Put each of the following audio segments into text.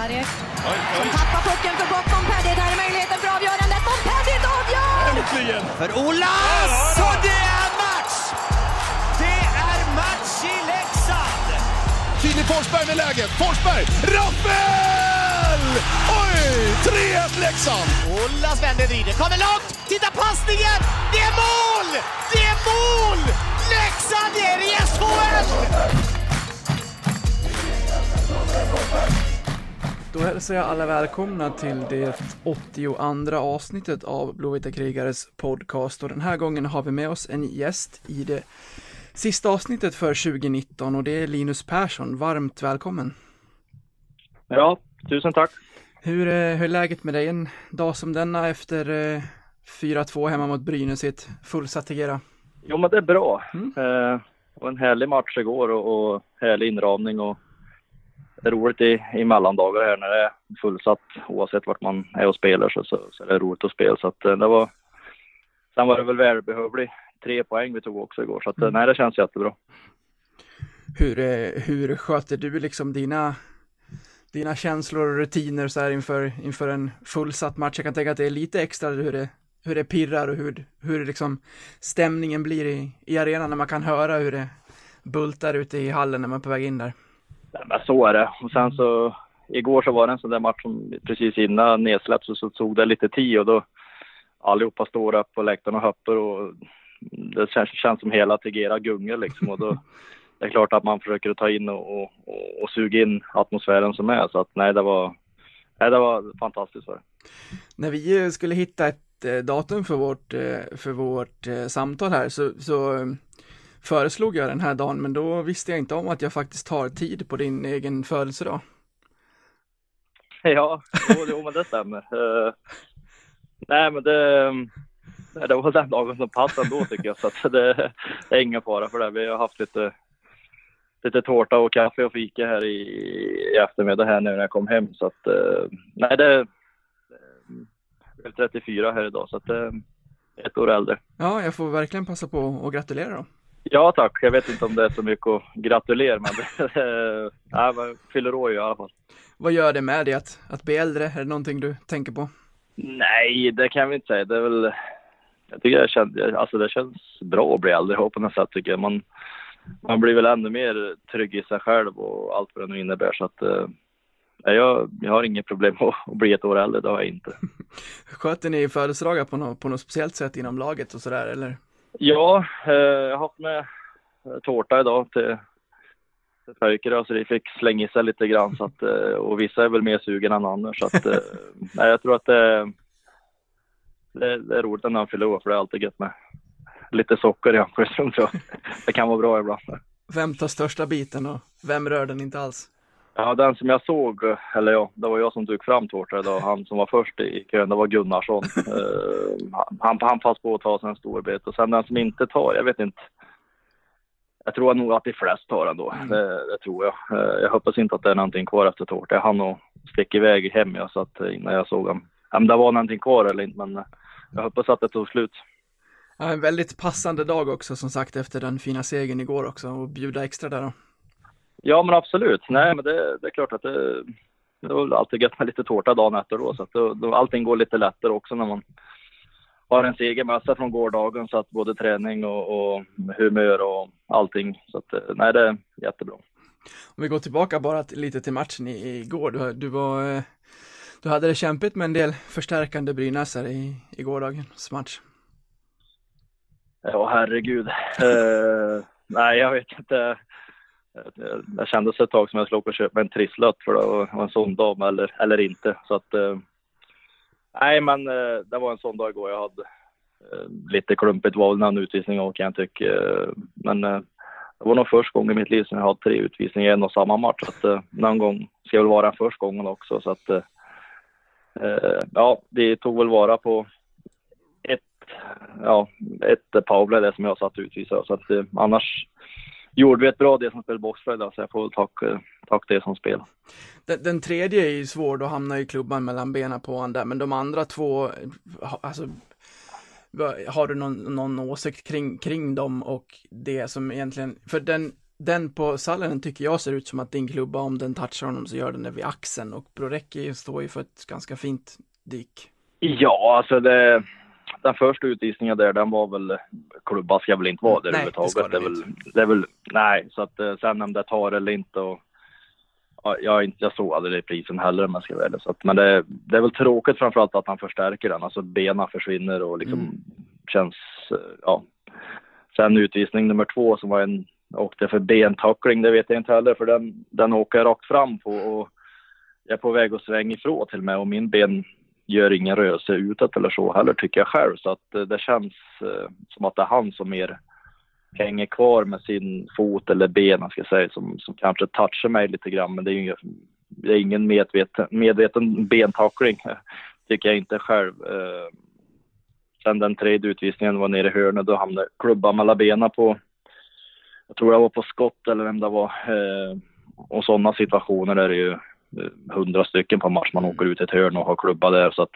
Sarek som tappar pucken för bort Montpellier. Där är möjligheten för avgörandet. Montpellier avgör! Äntligen! För Olas! Och det är match! Det är match i Leksand! Filip Forsberg med läget. Forsberg! Rappel! Oj! 3-1 Leksand! Olas vänder, vrider, kommer långt! Titta passningen! Det är mål! Det är mål! Leksand är i SHL! Då hälsar jag alla välkomna till det 82 avsnittet av Blåvita krigares podcast och den här gången har vi med oss en gäst i det sista avsnittet för 2019 och det är Linus Persson. Varmt välkommen! Ja, tusen tack. Hur, är- hur är läget med dig en dag som denna efter eh, 4-2 hemma mot Brynäs i ett fullsatt Tegera? Jo, men det är bra. Mm. Eh, var en härlig match igår och, och härlig inramning och det är roligt i, i mellandagar här när det är fullsatt oavsett vart man är och spelar så, så, så är det roligt att spela. Så att, eh, det var, sen var det väl välbehövlig tre poäng vi tog också igår så att, Mm. nej, det känns jättebra. Hur, eh, hur sköter du liksom dina, dina känslor och rutiner så här inför, inför en fullsatt match? Jag kan tänka att det är lite extra hur det, hur det pirrar och hur, hur liksom stämningen blir i, i arenan när man kan höra hur det bultar ute i hallen när man är på väg in där. Nej, men så är det. Och sen så igår så var det en sån där match som precis innan nedsläpp så, så tog det lite tid och då allihopa står upp på läktaren och hoppar och det känns, känns som hela Tegera gungar liksom och då det är klart att man försöker ta in och, och, och, suga in atmosfären som är så att nej det var Nej, det var fantastiskt var det. När vi eh, skulle hitta ett eh, datum för vårt, eh, för vårt samtal här så, så föreslog jag den här dagen men då visste jag inte om att jag faktiskt tar tid på din egen födelsedag. Ja, jo, men det stämmer. Eh, nej men det, det var den dagen som passade då tycker jag så att det, det är ingen fara för det. Vi har haft lite, lite tårta och kaffe och fika här i, i eftermiddag här nu när jag kom hem så att eh, nej det jag är 34 här idag så att är ett år äldre. Ja, jag får verkligen passa på att gratulera då. Ja tack, jag vet inte om det är så mycket att gratulera men det, nej, men fyller år i alla fall. Vad gör det med dig att, att bli äldre? Är det någonting du tänker på? Nej, det kan vi inte säga. Det är väl... Jag tycker det känns, alltså det känns bra att bli äldre på något sätt tycker jag. Man, man blir väl ännu mer trygg i sig själv och allt vad det nu innebär. Så att, eh, nej, jag, jag har inget problem att, att bli ett år äldre, det har jag inte. Sköter ni födelsedagar på något, på något speciellt sätt inom laget och sådär eller? Ja, eh, jag har haft med eh, tårta idag till, till så de fick slänga i sig lite grann. Så att, eh, och vissa är väl mer sugen än andra. Så att, eh, nej, jag tror att det, det, det är roligt när han fyller år för det är alltid gött med lite socker i hans tror jag. Det kan vara bra ibland. Vem tar största biten och vem rör den inte alls? Ja, den som jag såg, eller ja, det var jag som tog fram tårta idag. Han som var först i kön, det var Gunnarsson. Eh, han, han passade på att ta sig en stor bit. Och sen den som inte tar, jag vet inte. Jag tror nog att de flesta tar den då. Det, det tror jag. Eh, jag hoppas inte att det är någonting kvar efter tårta. Jag hann nog sticka iväg hem jag, så att, eh, innan jag såg honom. Om det var någonting kvar eller inte, men jag hoppas att det tog slut. Ja, en väldigt passande dag också som sagt efter den fina segern igår också och bjuda extra där då. Ja, men absolut. Nej, men det, det är klart att det, det var alltid gött med lite tårta dagen efter då. Så att då, då, allting går lite lättare också när man har en seger med sig från gårdagen. Så att både träning och, och humör och allting. Så att eh, nej, det är jättebra. Om vi går tillbaka bara lite till matchen i, igår. Du, du var, eh, du hade det kämpigt med en del förstärkande brynäsare i, i gårdagens match. Ja, herregud. Eh, nej, jag vet inte. Eh, det- kändes ett tag som jag skulle åka och köpa en trisslott för det var en sån dag eller, eller inte. Så att, eh, nej, men eh, det var en sån dag igår. Jag hade lite klumpigt var väl en utvisning och kan jag tycka. Men det var nog första gången i mitt liv som jag hade tre utvisningar i en och samma match. Så att, någon gång ska väl vara den första gången också. Så att, ja, vi tog väl vara på ett, ja, ett powerplay det som jag satt utvisad. Så att, annars gjorde vi ett bra del som spelade boxplay där, så jag får väl tacka, tacka det som spel. Den, den tredje är ju svår, då hamnar ju klubban mellan benen på honom där, men de andra två, alltså, har du någon, någon åsikt kring, kring dem och det som egentligen, för den den på Sallinen tycker jag ser ut som att din klubba, om den touchar honom så gör den det vid axeln och Brorecki står ju för ett ganska fint dyk. Ja, alltså det, den första utvisningen där, den var väl, klubba ska väl inte vara där Nej, det överhuvudtaget. Det, är den väl, det är väl, nej, så att eh, sen om det tar eller inte och ja, jag, inte, jag såg aldrig reprisen heller om jag ska vara ärlig. Så att, men det, det är väl tråkigt framförallt att han förstärker den, alltså benen försvinner och liksom Mm. känns, eh, ja. Sen utvisning nummer två som var en, åkte för bentackling, det vet jag inte heller för den, den åker jag rakt fram på och jag är på väg att svänga ifrån till och med och min ben gör ingen rörelse utåt eller så heller tycker jag själv. Så att eh, det känns eh, som att det är han som mer hänger kvar med sin fot eller ben, jag ska säga, som, som kanske touchar mig lite grann. Men det är ju ingen, det är ingen medveten, medveten bentackling, tycker jag inte själv. Eh, sen den tredje utvisningen var nere i hörnet, då hamnade klubban mellan benen på, jag tror jag var på skott eller vem det var. Och sådana situationer är det ju hundra stycken på match man åker ut ett hörn och har klubba där. Så att,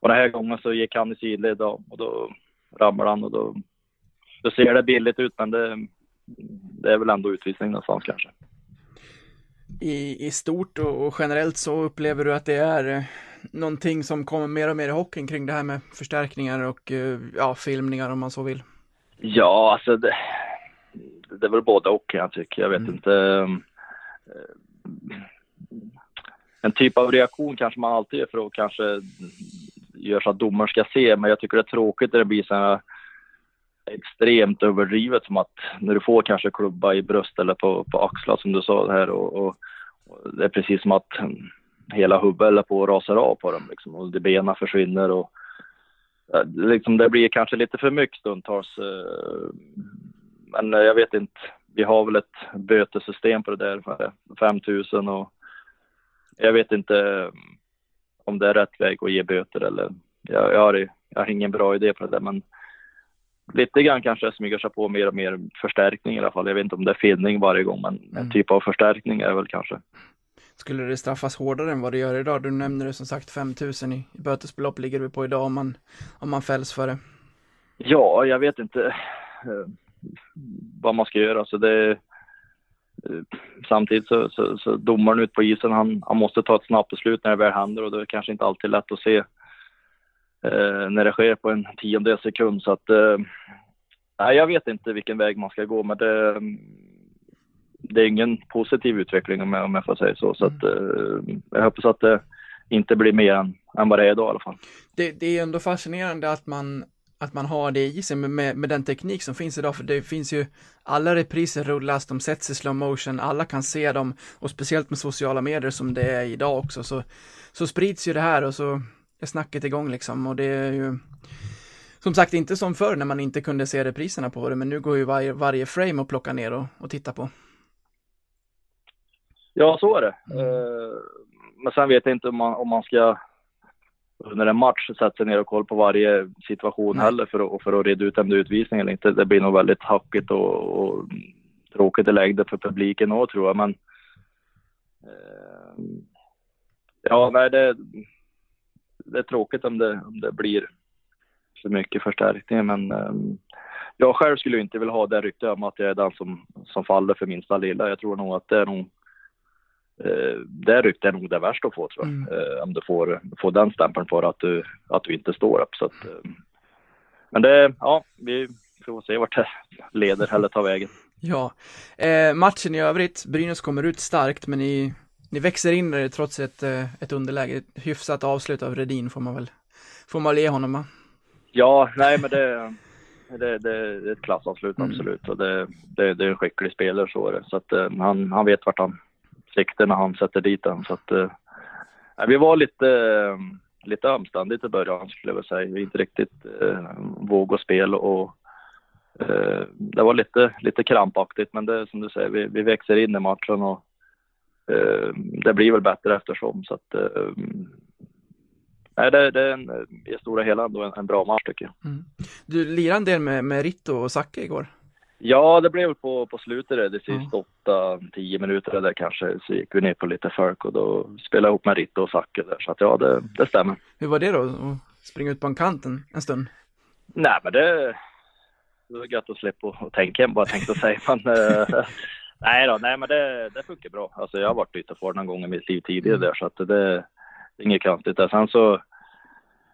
och den här gången så gick han i sidled då, och då ramlade han och då, då ser det billigt ut men det, det är väl ändå utvisning någonstans kanske. I, I stort och, och generellt så upplever du att det är eh, någonting som kommer mer och mer i hockeyn kring det här med förstärkningar och eh, ja, filmningar om man så vill. Ja, alltså det, det är väl både och jag tycka. Jag vet Mm. inte. En typ av reaktion kanske man alltid gör för att kanske gör så att domaren ska se, men jag tycker det är tråkigt när det blir så här extremt överdrivet som att när du får kanske klubba i bröst eller på, på axlar som du sa här och, och, och det är precis som att hela huvudet eller på att rasa av på dem liksom och de benen försvinner och det liksom, det blir kanske lite för mycket stundtals. Eh, men jag vet inte. Vi har väl ett bötesystem på det där, vad är 5000 och jag vet inte eh, om det är rätt väg att ge böter eller jag, jag, har, jag har ingen bra idé på det men lite grann kanske smyger sig på mer och mer förstärkning i alla fall. Jag vet inte om det är filmning varje gång men Mm. en typ av förstärkning är väl kanske. Skulle det straffas hårdare än vad det gör idag? Du nämnde det som sagt 5000 i, i bötesbelopp ligger vi på idag om man, om man fälls för det. Ja, jag vet inte eh, vad man ska göra. Så det, Eh, samtidigt så, så, så domaren ute på isen, han, han måste ta ett snabbt beslut när det väl händer och det är kanske inte alltid lätt att se eh, när det sker på en tiondel sekund. Så att, eh, nej, jag vet inte vilken väg man ska gå, men det, det är ingen positiv utveckling om jag, om jag får säga så. Så att, eh, jag hoppas att det inte blir mer än, än vad det är idag i alla fall. Det, det är ändå fascinerande att man, att man har det i sig med, med, den teknik som finns idag, för det finns ju alla repriser rullas, de sätts i slow motion, alla kan se dem och speciellt med sociala medier som det är idag också så, så sprids ju det här och så är snacket igång liksom och det är ju som sagt inte som förr när man inte kunde se repriserna på det, men nu går ju varje, varje frame att plocka ner och, och titta på. Ja, så är det. Mm. Eh, Men sen vet jag inte om man, om man ska under en match sätta sig ner och kolla på varje situation Nej. heller för att, för att reda ut om det är utvisning eller inte. Det blir nog väldigt hackigt och, och tråkigt i längden för publiken också tror jag. Men eh, ja, nej, det, det är tråkigt om det, om det blir för mycket förstärkning. Men eh, jag själv skulle inte vilja ha det ryktet om att jag är den som, som faller för minsta lilla. Jag tror nog att det är nog det ryktet är nog det värsta att få tror jag. Mm. Eh, om du får, får den stämpeln på att du, att du inte står upp. Så att, eh, men det, ja, vi får se vart det leder eller tar vägen. Ja, eh, matchen i övrigt, Brynäs kommer ut starkt men ni, ni växer in det trots ett, eh, ett underläge. Ett hyfsat avslut av Redin får man väl, får man väl ge honom va? Ja, nej men det, det, det är ett klassavslut Mm. absolut och det, det, det är en skicklig spelare så är det. Så att eh, han, han vet vart han sikte när han sätter dit den. Så att, eh, vi var lite, eh, lite ömständigt i början skulle jag vilja säga. Vi inte riktigt eh, och spel och eh, det var lite, lite krampaktigt men det som du säger, vi, vi växer in i matchen och eh, det blir väl bättre eftersom. Så att, eh, nej, det, det är en, i stora hela ändå en, en bra match tycker jag. Mm. Du lirade en del med, med Ritto och Zacke igår. Ja, det blev på, på slutet det Mm. sista åtta, tio minuter där kanske, så gick vi ner på lite folk och då spelade jag ihop med Ritte och Zacke där, så att ja, det, det stämmer. Hur var det då, att springa ut på en kant en, stund? Nej, men det, det var gött att slippa och tänka jag tänkte säga, men eh, Nej då, nej men det, det funkar bra. Alltså jag har varit ytterforward någon gång i mitt liv tidigare där så att det, det är inget konstigt. Där. Sen så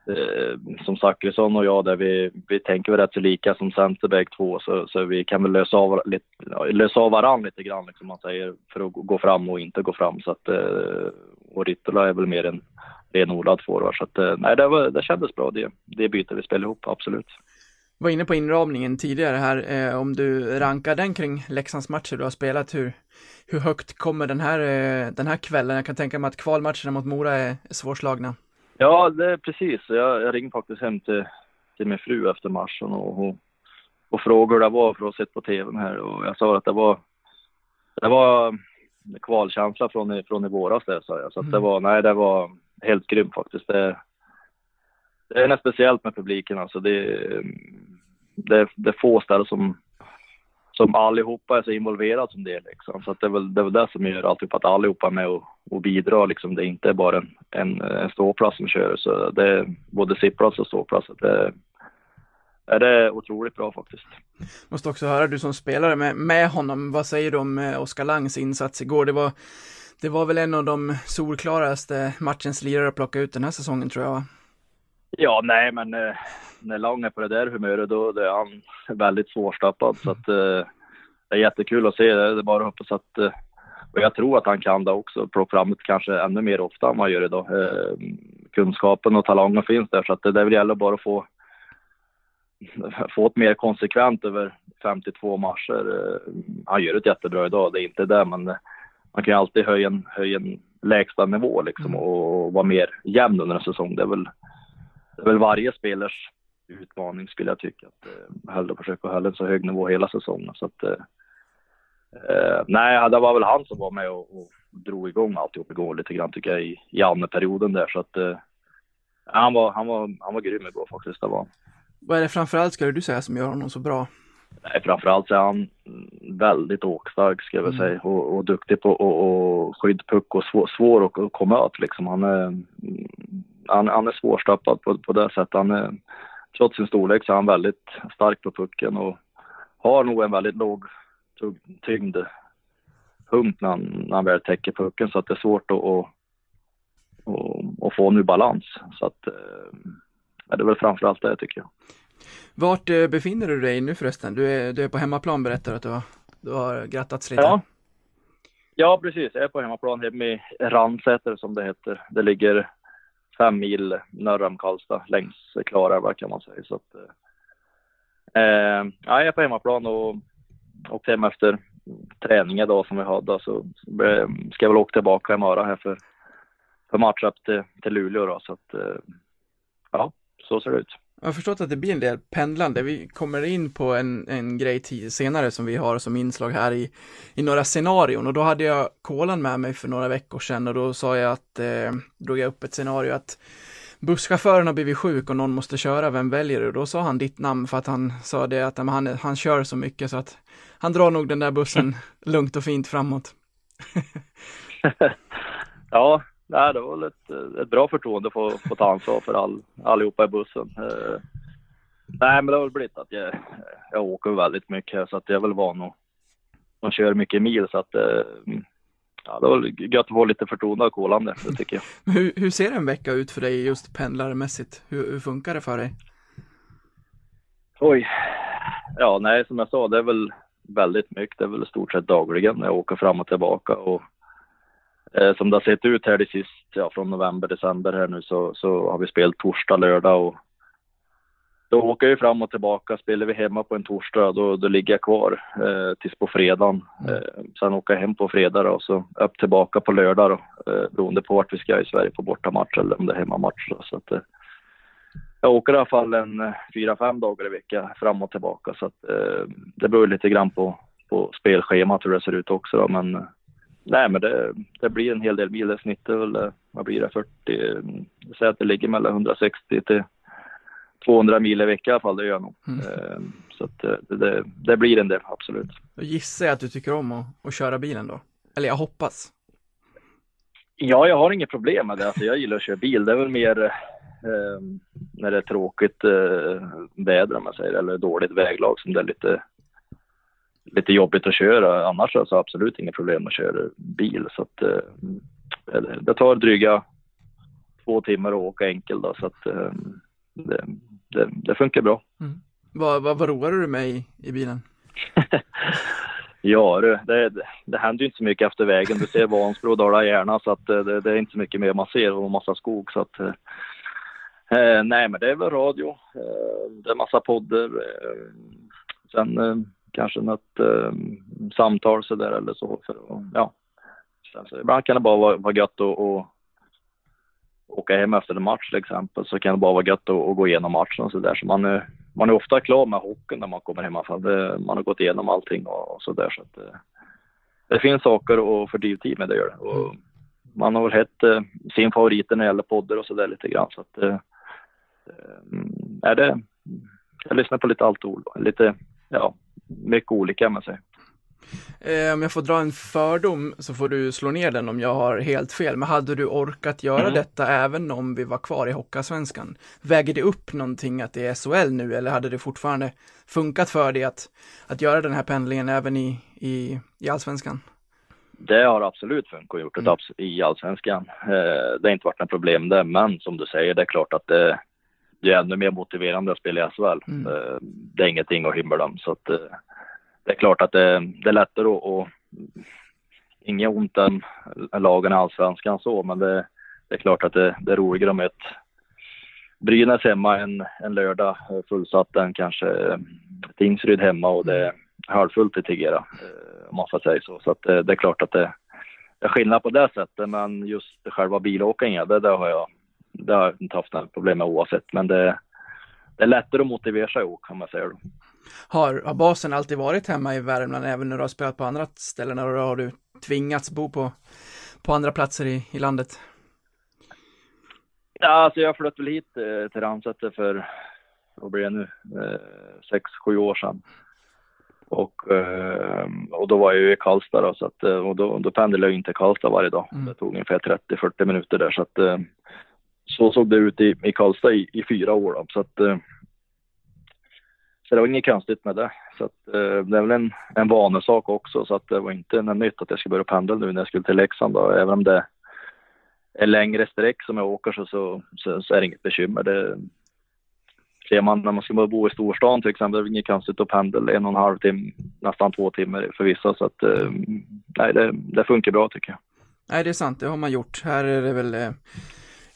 eh, som Zachrisson och jag där vi, vi tänker väl rätt så lika som centerback två så, så vi kan väl lösa av, lite, lösa av varandra lite grann liksom man säger för att gå fram och inte gå fram så att eh, och Rittola är väl mer en renodlad forward så att eh, nej det, var, det kändes bra det, det byter vi spelade ihop absolut. Var inne på inramningen tidigare här, eh, om du rankar den kring Leksands matcher du har spelat, hur, hur högt kommer den här, eh, den här kvällen? Jag kan tänka mig att kvalmatcherna mot Mora är svårslagna. Ja, det är precis. Jag, jag ringde faktiskt hem till, till min fru efter matchen och, och, och frågade hur det var för att ha sett på tvn här och jag sa att det var, det var kvalkänsla från, från i våras det sa jag. Så att det var, nej det var helt grymt faktiskt. Det, det är något speciellt med publiken alltså. Det, det, det är få ställen som, som allihopa är så involverade som det är liksom. Så att det är väl det, är väl det som gör alltihop typ att allihopa är med och, och bidrar liksom. Det är inte bara en, en, en ståplats som kör. Så det är både sittplats och ståplats. Det, är det otroligt bra faktiskt. Måste också höra, du som spelare med, med honom, vad säger du om eh, Oskar Langs insats igår? Det var, det var väl en av de solklaraste matchens lirare att plocka ut den här säsongen tror jag va? Ja, nej, men eh, när Lang är på det där humöret då, då är han väldigt svårstoppad. Så att, eh, det är jättekul att se. Det är bara att hoppas att, eh, och jag tror att han kan det också, plocka fram det kanske ännu mer ofta än vad han gör idag. Eh, kunskapen och talangen finns där, så att det, det gäller bara att få få ett mer konsekvent över 52 matcher. Eh, han gör ett jättebra idag, det är inte det, men eh, man kan ju alltid höja en, höja en lägsta nivå liksom och vara mer jämn under en säsong. Det är väl det är väl varje spelers utmaning skulle jag tycka. Att eh, hellre försöka hålla en så hög nivå hela säsongen. Så att, eh, eh, nej, det var väl han som var med och, och drog igång alltihop igår lite grann tycker jag i, i andra perioden där. Så att, eh, han, var, han, var, han var grym igår faktiskt. Det var. Vad är det framförallt skulle du säga som gör honom så bra? Nej, framförallt så är han väldigt åkstark ska jag väl säga och, och duktig på att skydda puck och svår, svår att, att komma åt liksom. Han är, han, han är svårstoppad på, på det sättet. Han är, trots sin storlek så är han väldigt stark på pucken och har nog en väldigt låg tyngd punkt när han, när han väl täcker pucken så att det är svårt att, att, att, att få nu balans. Så att ja, det är väl framförallt det tycker jag. Vart eh, befinner du dig nu förresten? Du är, du är på hemmaplan berättar att du har, du har grattats lite. Ja. ja, precis. Jag är på hemmaplan hemma i Ransäter som det heter. Det ligger fem mil norr om Karlstad längs Klarälva kan man säga. Så att, eh, eh, ja, jag är på hemmaplan och åkte hem efter träningen idag som vi hade. Så eh, ska jag väl åka tillbaka imorgon här för, för match upp till, till Luleå då. Så att, eh, ja, så ser det ut. Jag har förstått att det blir en del pendlande. Vi kommer in på en, en grej senare som vi har som inslag här i, i några scenarion och då hade jag kolan med mig för några veckor sedan och då sa jag att, eh, drog jag upp ett scenario att busschauffören har blivit sjuk och någon måste köra, vem väljer du? Och då sa han ditt namn för att han sa det att han, han kör så mycket så att han drar nog den där bussen lugnt och fint framåt. ja, nej, det var väl ett, ett bra förtroende att få, få ta ansvar för all, allihopa i bussen. Eh, nej, men det har väl blivit att jag, jag åker väldigt mycket så att jag är väl van att, att köra mycket mil så att eh, ja, det var gött att få lite förtroende av kolan det, tycker jag. hur, hur ser en vecka ut för dig just pendlarmässigt? Hur, hur funkar det för dig? Oj. Ja, nej, som jag sa, det är väl väldigt mycket. Det är väl i stort sett dagligen jag åker fram och tillbaka och eh, som det har sett ut här det sist, ja, från november, december här nu så, så har vi spelat torsdag, lördag och då åker jag fram och tillbaka. Spelar vi hemma på en torsdag då, då ligger jag kvar eh, tills på fredagen. Mm. Eh, sen åker jag hem på fredag då, och så upp tillbaka på lördag då, eh, beroende på vart vi ska i Sverige på bortamatch eller om det är hemmamatch. Då, så att, eh, jag åker i alla fall en eh, fyra, fem dagar i veckan fram och tillbaka så att eh, det beror lite grann på, på spelschemat hur det ser ut också då, men nej men det, det blir en hel del mil. Det snittar väl, eh, vad blir det, 40, jag säger att det ligger mellan 160 till 200 mil i veckan i alla fall, det gör jag nog. Mm. Ehm, så att det, det, det, blir en del, absolut. Då gissar jag att du tycker om att, att köra bilen då? Eller jag hoppas. Ja, jag har inget problem med det. Alltså, jag gillar att köra bil. Det är väl mer eh, när det är tråkigt eh, väder om man säger, eller dåligt väglag som det är lite, lite jobbigt att köra. Annars har jag absolut inga problem att köra bil. Så att, eh, det tar dryga två timmar att åka enkel då, så att eh, det, det, det, funkar bra. Mm. Vad, vad, vad roar du dig med i, i bilen? ja du, det, det, händer ju inte så mycket efter vägen. Du ser Vansbro och Dala-Järna så att det, det, är inte så mycket mer man ser och massa skog. Så att, eh, nej, men det är väl radio. Eh, det är massa poddar. Eh, sen eh, kanske något eh, samtal så där eller så. För, ja. Så ibland kan det bara vara, vara gött att och, åka hem efter en match till exempel så kan det bara vara gött att, att gå igenom matchen och så där. Så man är, man är ofta klar med hockeyn när man kommer hem. för det, man har gått igenom allting och, och så där. Så att eh, det, finns saker att fördriva tid med, det gör det. Och man har väl hett eh, sin favorit när det gäller poddar och så där lite grann. Så att, eh, eh mm, är det, jag lyssnar på lite allt ord, lite, ja, mycket olika man säger. Eh, om jag får dra en fördom så får du slå ner den om jag har helt fel. Men hade du orkat göra mm. detta även om vi var kvar i Hockeyallsvenskan? Väger det upp någonting att det är SHL nu eller hade det fortfarande funkat för dig att, att göra den här pendlingen även i, i, i Allsvenskan? Det har absolut funkat och gjort mm. i Allsvenskan. Eh, det har inte varit något problem där, men som du säger, det är klart att det, det är ännu mer motiverande att spela i SHL. Mm. Eh, det är ingenting att hymla om. Så att, det är klart att det, det är lättare att, och inget ont än lagen i allsvenskan så, men det, det, är klart att det, det är roligare med ett Brynäs hemma en, en lördag fullsatt än kanske Tingsryd hemma och det är halvfullt i Tegera, eh, om man får säga så. Så att det, det är klart att det, det är skillnad på det sättet, men just själva bilåkningen, det, det har jag det har jag inte haft några problem med oavsett. Men det, det är lättare att motivera sig att kan man säga. Då. Har, har basen alltid varit hemma i Värmland även när du har spelat på andra ställen eller har du tvingats bo på, på andra platser i, i landet? Ja, alltså jag flyttade väl hit eh, till Ransäter för, vad blir det nu, eh, sex, sju år sedan. Och, eh, och då var jag ju i Karlstad då, så att, eh, och då, då pendlade jag in till Karlstad varje dag. Mm. Det tog ungefär 30-40 minuter där så att eh, så såg det ut i, i Karlstad i, i fyra år då, så att eh, så det var inget konstigt med det. Så att, eh, det är väl en, en vanesak också så att det var inte något nytt att jag skulle börja pendla nu när jag skulle till Leksand då. Även om det är längre sträck som jag åker så, så, så, så är det inget bekymmer. Det, ser man när man ska bo i storstan till exempel, det är inget konstigt att pendla en och en halv timme, nästan två timmar för vissa. Så att eh, nej, det, det funkar bra tycker jag. Nej, det är sant, det har man gjort. Här är det väl eh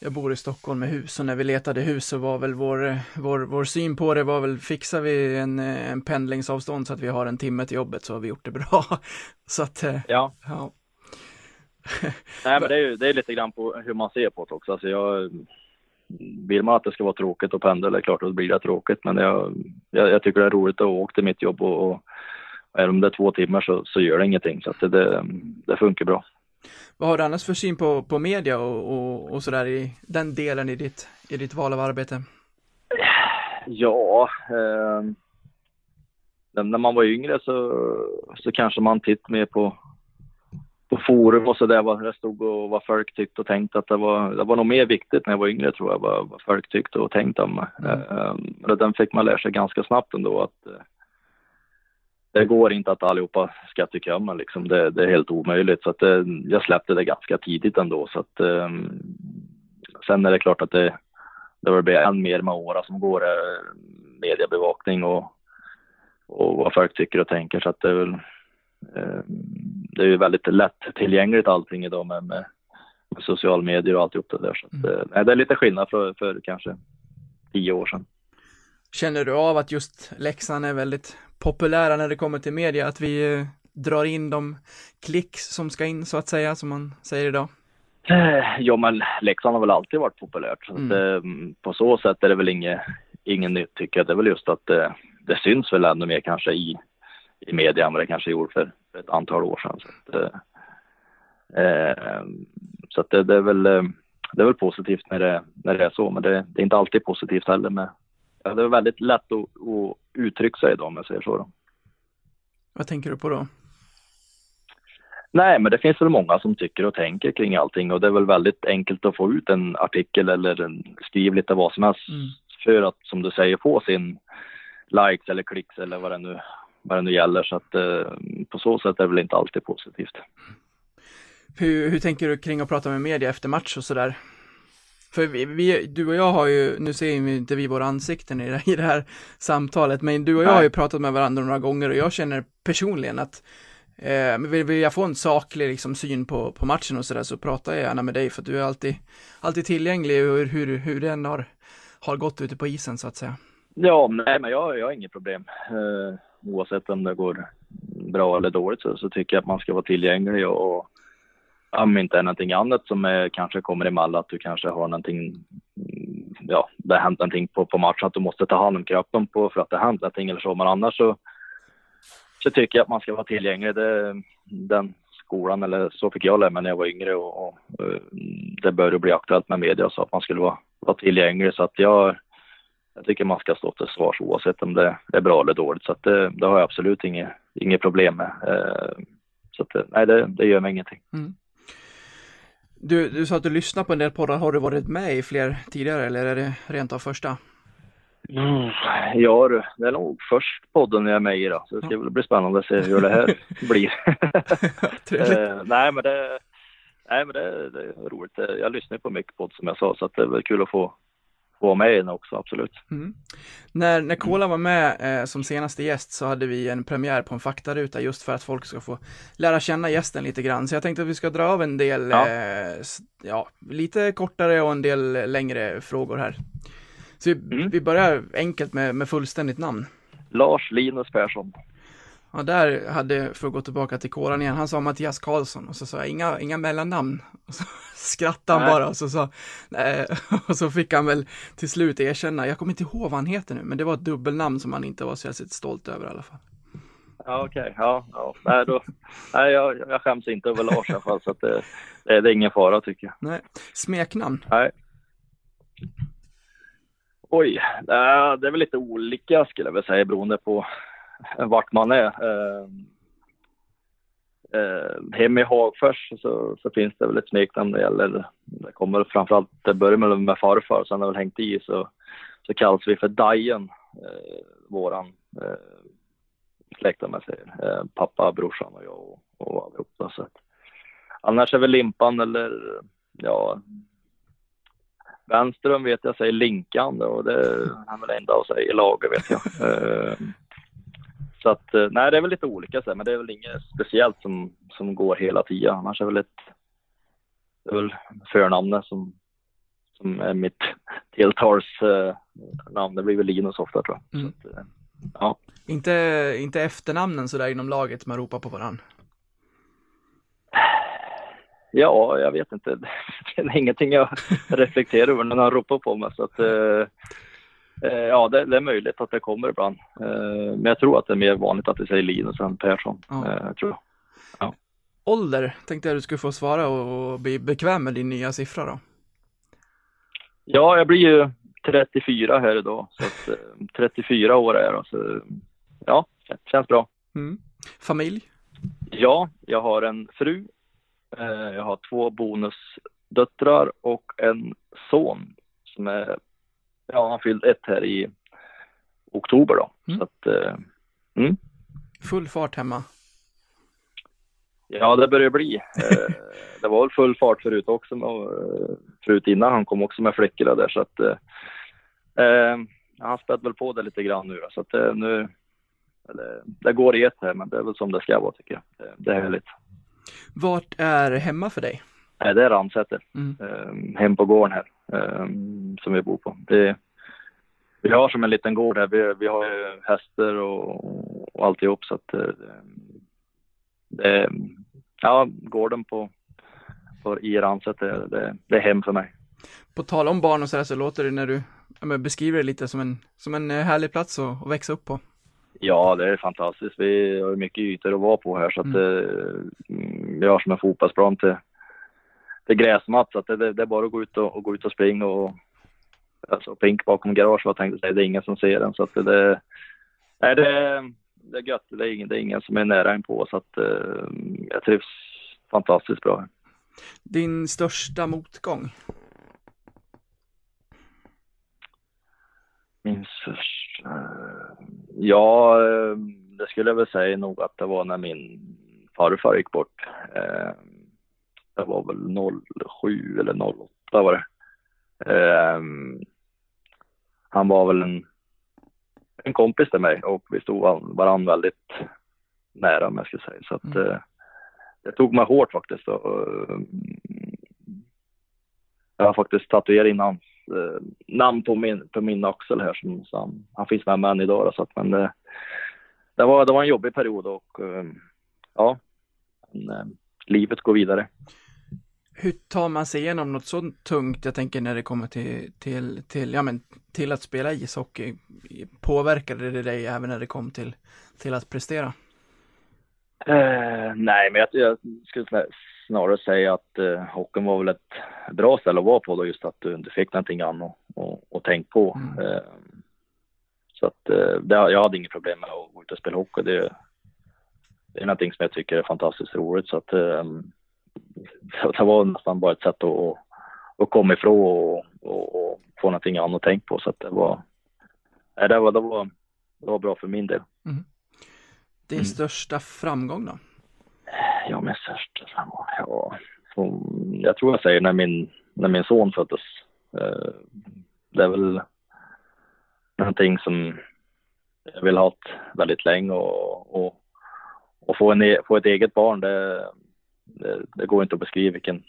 jag bor i Stockholm med hus och när vi letade hus så var väl vår, vår, vår syn på det var väl fixar vi en, en pendlingsavstånd så att vi har en timme till jobbet så har vi gjort det bra. så att, eh, ja. ja. Nej men det är ju det är lite grann på hur man ser på det också. Alltså jag, vill man att det ska vara tråkigt att pendla, det är klart att det blir det tråkigt. Men jag, jag, jag, tycker det är roligt att åka till mitt jobb och, och om det är två timmar så, så gör det ingenting. Så att det, det, det funkar bra. Vad har du annars för syn på, på media och, och, och sådär i den delen i ditt, i ditt val av arbete? Ja, eh, när man var yngre så, så kanske man tittade mer på, på forum och sådär vad det stod och vad folk tyckte och tänkte att det var, det var nog mer viktigt när jag var yngre tror jag vad, vad folk tyckte och tänkte om. Mm. Eh, den fick man lära sig ganska snabbt ändå att eh, det går inte att allihopa ska tycka om liksom. Det, det, är helt omöjligt. Så att det, jag släppte det ganska tidigt ändå. Så att, um, sen är det klart att det, det blir än mer med åren som går, eh, mediebevakning och, och vad folk tycker och tänker. Så att det är väl, eh, det är ju väldigt lätt tillgängligt allting idag med, med, med social medier och alltihop det där. Så att, mm. eh, det är lite skillnad för, för kanske tio år sedan. Känner du av att just Leksand är väldigt populära när det kommer till media, att vi eh, drar in de klicks som ska in så att säga, som man säger idag? Eh, ja, men Leksand har väl alltid varit populärt. Så mm. att, eh, på så sätt är det väl inget, inget nytt tycker jag. Det är väl just att det, det syns väl ännu mer kanske i, i media än vad det kanske gjorde för, för ett antal år sedan. Så att, eh, så att det, det, är väl, det är väl positivt när det, när det är så, men det, det är inte alltid positivt heller med, ja, det är väldigt lätt att, att uttrycka sig idag om jag säger så. Då. Vad tänker du på då? Nej, men det finns väl många som tycker och tänker kring allting och det är väl väldigt enkelt att få ut en artikel eller en, skriv lite vad som helst mm. för att, som du säger, få sin likes eller klicks eller vad det nu vad det nu gäller. Så att eh, på så sätt är det väl inte alltid positivt. Hur, hur tänker du kring att prata med media efter match och sådär? För vi, vi, du och jag har ju, nu ser ju inte vi våra ansikten i det, i det här samtalet, men du och jag Nej. har ju pratat med varandra några gånger och jag känner personligen att eh, vill, vill jag få en saklig liksom, syn på, på matchen och sådär så pratar jag gärna med dig för att du är alltid, alltid tillgänglig hur, hur, hur den har, har gått ute på isen så att säga. Ja, nej, men jag, jag har inget problem. Eh, oavsett om det går bra eller dåligt så, så tycker jag att man ska vara tillgänglig och om inte är någonting annat som är, kanske kommer emellan att du kanske har någonting, mm, ja, det har hänt någonting på, på matchen att du måste ta hand om kroppen på för att det har hänt någonting eller så. Men annars så, så tycker jag att man ska vara tillgänglig. Det, den skolan, eller så fick jag lära mig när jag var yngre och, och mm, det började bli aktuellt med media så att man skulle vara, vara tillgänglig. Så att jag, jag tycker man ska stå till svars oavsett om det är bra eller dåligt. Så att det, det har jag absolut inget, inget problem med. Eh, så att, nej, det, det gör mig ingenting. Mm. Du, du sa att du lyssnar på en del poddar, har du varit med i fler tidigare eller är det rent av första? Ja du, det är nog först podden jag är med i då. Så det ska väl bli spännande att se hur det här blir. Eh, nej men det, nej, men det, det är roligt. Jag lyssnar på mycket podd som jag sa så det är väl kul att få, få vara med i den också, absolut. Mm. När, när Kola var med eh, som senaste gäst så hade vi en premiär på en faktaruta just för att folk ska få lära känna gästen lite grann. Så jag tänkte att vi ska dra av en del, Ja. eh, ja, lite kortare och en del längre frågor här. Så vi, Mm. vi börjar enkelt med, med fullständigt namn. Lars Linus Persson. Ja, där hade, för att gå tillbaka till Kolan igen, han sa Mattias Karlsson och så sa jag inga, inga mellannamn. Och så skrattade han Nej. bara och så sa, nej, och så fick han väl till slut erkänna, jag kommer inte ihåg vad han heter nu, men det var ett dubbelnamn som han inte var särskilt stolt över i alla fall. Ja okej, ja, ja. Nej, då, nej jag, jag skäms inte över Lars i alla fall så att det, det, det är ingen fara tycker jag. Nej, smeknamn. Nej. Oj, det är väl lite olika skulle jag vilja säga beroende på Eh, vart man är. Eh, eh hem i Hagfors så, så finns det väl ett smeknamn när det gäller. Det kommer framförallt, det börjar med, med farfar, sen har väl hängt i så, så kallas vi för Dajen, eh, våran eh, släkt om jag säger. Eh, pappa, brorsan och jag och, och allihopa. Så att, annars är väl Limpan eller ja, Vänström vet jag säger Linkan och det är väl enda att säga i laget vet jag. Eh, så att eh, nej, det är väl lite olika så men det är väl inget speciellt som, som går hela tiden. Annars är väl ett, det är väl förnamnet som, som är mitt tilltalsnamn. Det blir väl Linus ofta tror jag. Mm. Så att, eh, ja. Inte, inte efternamnen sådär inom laget man ropar på varandra. Ja, jag vet inte. Det är ingenting jag reflekterar över när han ropar på mig. Så att, eh, ja, det, det är möjligt att det kommer ibland. Eh, men jag tror att det är mer vanligt att vi säger Linus än Persson. Ja. Eh, tror jag. Ålder tänkte jag du skulle få svara och, och bli bekväm med din nya siffra då. Ja, jag blir ju 34 här idag. Så att, eh, 34 år är jag då. Så, ja, det känns bra. Mm. Familj? Ja, jag har en fru. Eh, jag har två bonusdöttrar och en son som är, ja han fyllde ett här i oktober då. Mm. Så att, eh, Full fart hemma? ja det börjar bli. Eh, det var väl full fart förut också, eh, förut innan han kom också med fläckar där så att eh, eh, han spädde väl på det lite grann nu då, så att nu eller, det går i ett här men det är väl som det ska vara tycker jag. Det, det är härligt. Vart är hemma för dig? Det är Ransäter. Mm. hem på gården här som vi bor på. Det, vi har som en liten gård här. Vi, vi har ju hästar och, och alltihop så att eh, det, ja, gården på, på i Ransäter, det, det är hem för mig. På tal om barn och sådär så låter det när du ja, beskriver det lite som en, som en eh, härlig plats att, att växa upp på. Ja, det är fantastiskt. Vi har mycket ytor att vara på här så att eh, mm, vi har som en fotbollsplan till, till gräsmatt så att det, det, det är bara att gå ut och, och gå ut och springa och alltså pink bakom garage vad jag tänkte säga. Det är ingen som ser den så att det, det, nej, det, det är gött. Det är, ingen, det är ingen som är nära inpå så att eh, jag trivs fantastiskt bra. Din största motgång? Min största... Ja, eh, det skulle jag väl säga nog att det var när min farfar gick bort. Eh, det var väl 07 eller 08 var det. Eh, han var väl en, en kompis till mig och vi stod varandra väldigt nära om jag ska säga. Så att Mm. eh, det tog mig hårt faktiskt. Och, eh, jag har faktiskt tatuerat in hans eh, namn på min, på min axel här som, som han finns med mig än idag. Då, så att, men det, det, var, det var en jobbig period och eh, ja, men, eh, livet går vidare. Hur tar man sig igenom något så tungt, jag tänker när det kommer till, till, till, ja, men, till att spela ishockey? Påverkade det dig även när det kom till, till att prestera? Eh, nej, men jag, jag skulle snar- snarare säga att eh, hockeyn var väl ett bra ställe att vara på då, just att du, du fick någonting annat och, och tänk på. Mm. Eh, så att eh, det, jag hade inget problem med att gå ut och spela hockey. Det, det är någonting som jag tycker är fantastiskt roligt. Så att eh, så det var nästan bara ett sätt att, att, komma ifrån och, och, och få någonting annat att tänka på. Så det var, nej, det var, det var, det var bra för min del. Din Mm. största framgång då? Ja, min största framgång. Ja, jag tror jag säger när min, när min son föddes. Eh, Det är väl någonting som jag vill ha väldigt länge och, och, och få, en, e- få ett eget barn, det, det, det går inte att beskriva vilken,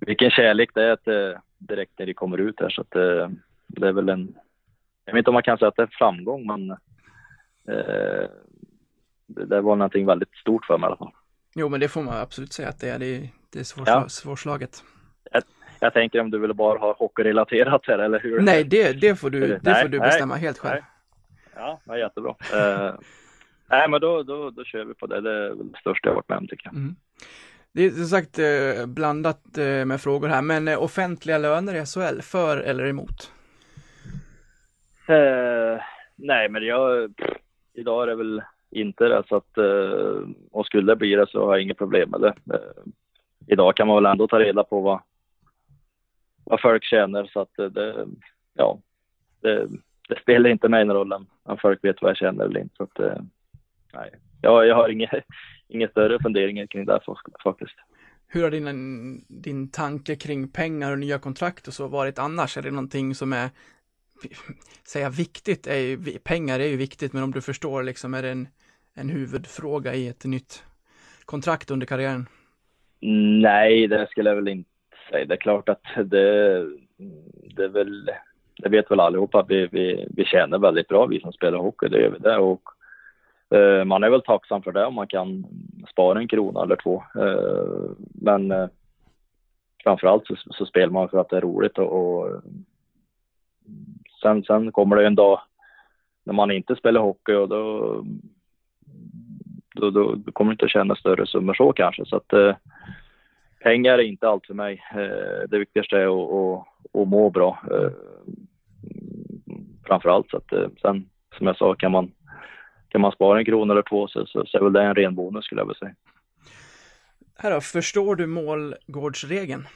vilken kärlek det är till, direkt när de kommer ut här. Så att det, det är väl en, jag vet inte om man kan säga att det är en framgång, men eh, det, det var någonting väldigt stort för mig i alla fall. Jo, men det får man absolut säga att det är. Det det är svårsla- Ja. svårslaget. Jag tänker om du ville bara ha hockeyrelaterat här eller hur? Nej, det, det får du, det Nej, får du nej, bestämma helt själv. nej. Ja, jättebra. Nej, men då, då, då kör vi på det. Det är det största jag varit med om tycker jag. Mm. Det är som sagt eh, blandat eh, med frågor här, men eh, offentliga löner i SHL, för eller emot? Eh, nej, men jag, idag är det väl inte det så att uh, och skulle det bli det så har jag inget problem med det. Eh, idag kan man väl ändå ta reda på vad, vad folk tjänar så att eh, det, ja, det, det spelar inte mig någon roll om, folk vet vad jag tjänar eller inte. Så att, eh, nej, jag, jag har inga, inga större funderingar kring det fak- faktiskt. Hur har din, din tanke kring pengar och nya kontrakt och så varit annars? Är det någonting som är, säga viktigt, är ju, pengar är ju viktigt, men om du förstår liksom, är det en, en huvudfråga i ett nytt kontrakt under karriären? Nej, det skulle jag väl inte säga. Det är klart att det, det är väl, det vet väl allihopa vi, vi, vi tjänar väldigt bra, vi som spelar hockey, det gör vi det. Och, Eh, man är väl tacksam för det om man kan spara en krona eller två. Eh, men eh, framförallt så, så spelar man för att det är roligt och, och sen, sen kommer det en dag när man inte spelar hockey och då, då, då, då kommer det inte att tjäna större summor så kanske. Så att, eh, pengar är inte allt för mig. Eh, det viktigaste är att, att, att må bra. Eh, framförallt. Så att, eh, sen som jag sa, kan man, kan man spara en krona eller två så, så, så är väl det en ren bonus skulle jag vilja säga. Här då, förstår du målgårdsregeln?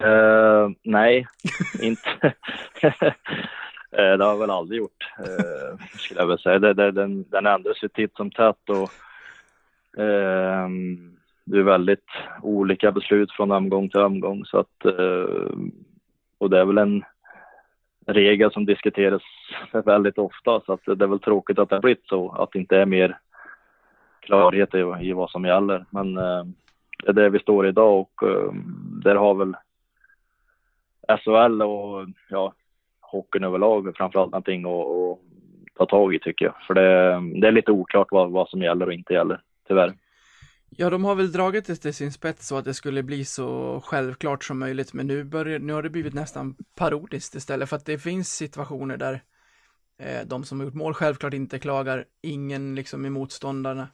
Eh, nej, inte. Eh, det har jag väl aldrig gjort, eh, skulle jag vilja säga. Det, det, den, den ändras ju titt som tätt och eh, det är väldigt olika beslut från omgång till omgång. Så att, och det är väl en regel som diskuteras väldigt ofta så att det är väl tråkigt att det har blivit så, att det inte är mer klarhet i, i vad som gäller. Men eh, det är där vi står idag och eh, där har väl SHL och ja, hockeyn överlag framförallt någonting att, att ta tag i tycker jag. För det, det är lite oklart vad, vad som gäller och inte gäller, tyvärr. Ja, de har väl dragit det till sin spets så att det skulle bli så självklart som möjligt, men nu, börjar, nu har det blivit nästan parodiskt istället, för att det finns situationer där eh, de som har gjort mål självklart inte klagar, ingen liksom i motståndarna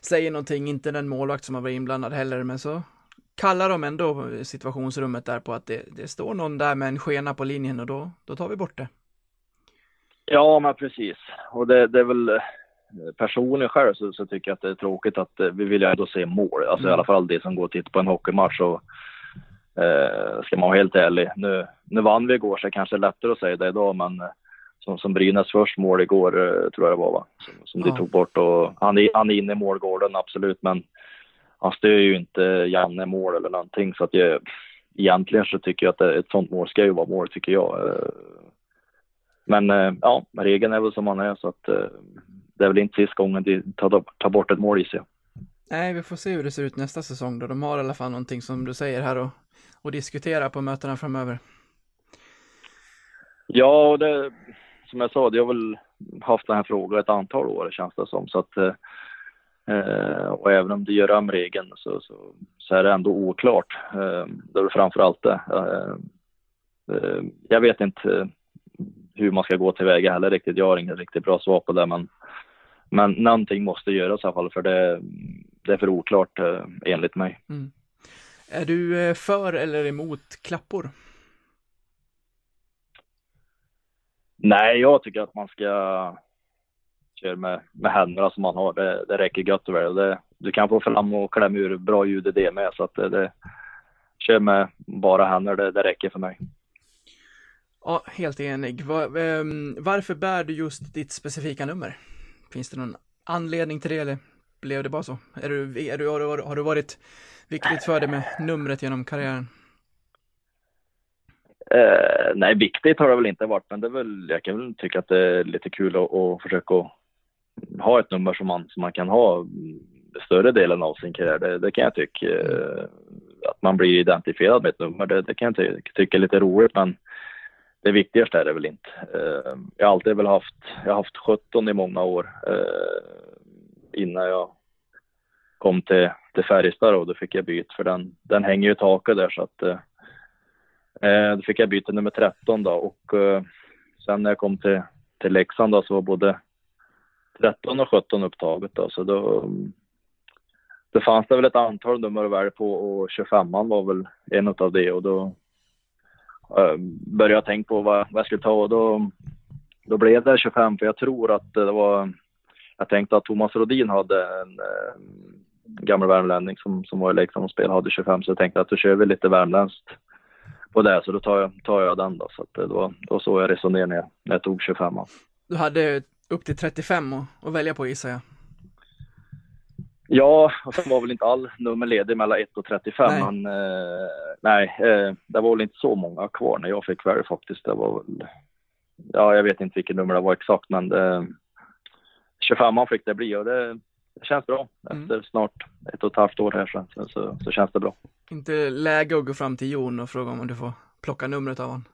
säger någonting, inte den målvakt som har varit inblandad heller, men så kallar de ändå situationsrummet där på att det, det står någon där med en skena på linjen och då, då tar vi bort det. Ja, men precis. Och det, det är väl personligen själv så, så tycker jag att det är tråkigt att eh, vi vill ju ändå se mål. Alltså Mm. i alla fall det som går och tittar på en hockeymatch och eh, ska man vara helt ärlig. Nu, nu vann vi igår så det kanske är lättare att säga det idag men eh, som, som Brynäs först mål igår, eh, tror jag det var, va? Som, som Ja. de tog bort. Och han, är, han är inne i målgården, absolut, men han stör ju inte Janne mål eller någonting. Så att jag, egentligen så tycker jag att ett sånt mål ska ju vara mål, tycker jag. Men ja, regeln är väl som han är, så att det är väl inte sista gången de tar, tar bort ett mål i sig. Nej, vi får se hur det ser ut nästa säsong då. De har i alla fall någonting som du säger här och, och diskutera på mötena framöver. Ja, och det, som jag sa, det har väl haft den här frågan ett antal år känns det som. Så att, eh, och även om det gör om regeln så, så, så är det ändå oklart. Eh, det är framför allt det. Eh, eh, jag vet inte eh, hur man ska gå tillväga heller riktigt. Jag har inget riktigt bra svar på det, men, men någonting måste göras i alla fall för det, det är för oklart eh, enligt mig. Mm. Är du eh, för eller emot klappor? Nej, jag tycker att man ska köra med, med händerna som man har. Det, det räcker gott och väl. Det, du kan få fram och klämma ur bra ljud i det med. Så att det, det, kör med bara händer, det, det räcker för mig. Ja, helt enig. Va, ehm, varför bär du just ditt specifika nummer? Finns det någon anledning till det eller blev det bara så? Är du, är du, har, du, har du varit viktigt för dig med numret genom karriären? Eh, nej, viktigt har det väl inte varit, men det är väl, jag kan väl tycka att det är lite kul att, att försöka ha ett nummer som man, som man kan ha större delen av sin karriär. Det, det kan jag tycka. Eh, att man blir identifierad med ett nummer, det, det kan jag ty tycka är lite roligt, men det viktigaste är det väl inte. Eh, jag har alltid väl haft, jag har haft 17 i många år eh, innan jag kom till, till Färjestad och då fick jag byta för den, den hänger ju i taket där så att eh, då fick jag byta nummer 13 då. Och sen när jag kom till, till Leksand då så var både 13 och 17 upptaget då. Så då det fanns det väl ett antal nummer att välja på och 25 var väl en av det och då Eh, började jag tänka på vad, vad jag skulle ta och då, då blev det 25 för jag tror att det var jag tänkte att Thomas Rodin hade en eh, gammal värmlänning som, som var i Leksand och spelade hade 25 så jag tänkte att då kör vi lite värmländskt på det så då tar jag, tar jag den då. Så att det var, då så jag resonerade när jag, när jag tog 25 Du hade upp till 35 att, att välja på gissar jag. Ja, och sen var väl inte all nummer ledig mellan 1 och 35 Nej. men eh, nej, eh, det var väl inte så många kvar när jag fick välja faktiskt. Det var väl, ja jag vet inte vilket nummer det var exakt men det, 25 fick det bli och det, det känns bra. Mm. Efter snart ett och ett halvt år här så, så, så, känns det bra. Inte läge att gå fram till Jon och fråga om du får plocka numret av honom.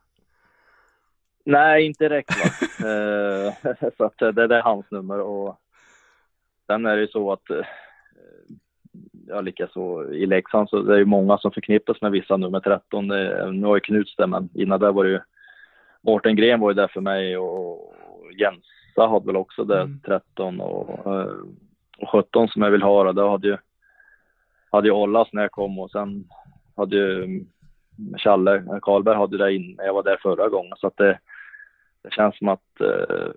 Nej, inte direkt. Eh, så att det, det är hans nummer och sen är det ju så att eh, ja, likaså i Leksand så det är ju många som förknippas med vissa nummer 13. Det, nu har ju Knuts det, men innan det var det ju Mårten Gren var ju där för mig och Jensa hade väl också det Mm. 13 och, eh, och 17 som jag vill ha då, det hade ju hade ju Ollas när jag kom och sen hade ju Challe Karlberg hade det in när jag var där förra gången så att det, det känns som att eh,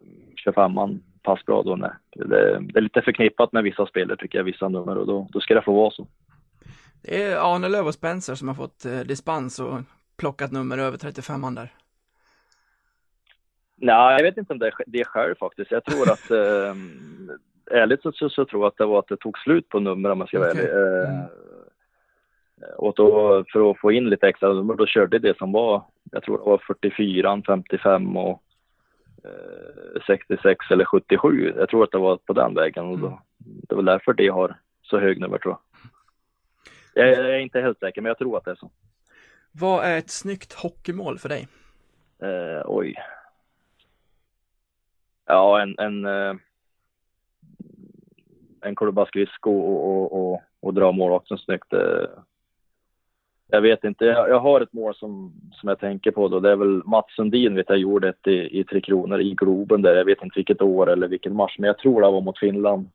25an passar bra då. När det, det är lite förknippat med vissa spelare tycker jag, vissa nummer och då, då ska det få vara så. Det är Arnelöv och Spencer som har fått eh, dispens och plockat nummer över 35 där. Nej, jag vet inte om det är det själv faktiskt. Jag tror att eh, ärligt så, så, så tror jag att det var att det tog slut på nummer om jag ska vara ärlig. Eh, Mm. Och då för att få in lite extra nummer då körde det som var, jag tror det var 44, 55 och 66 eller 77. Jag tror att det var på den vägen Mm. det var därför det har så hög nummer tror jag. Jag är inte helt säker men jag tror att det är så. Vad är ett snyggt hockeymål för dig? Eh, oj. Ja, en, en, eh, en klubba skridsko och, och, och, och dra målvakten snyggt. Eh, jag vet inte, jag, jag har ett mål som, som jag tänker på då. Det är väl Mats Sundin vet jag gjorde ett i, i Tre Kronor i Globen där. Jag vet inte vilket år eller vilken match, men jag tror det var mot Finland.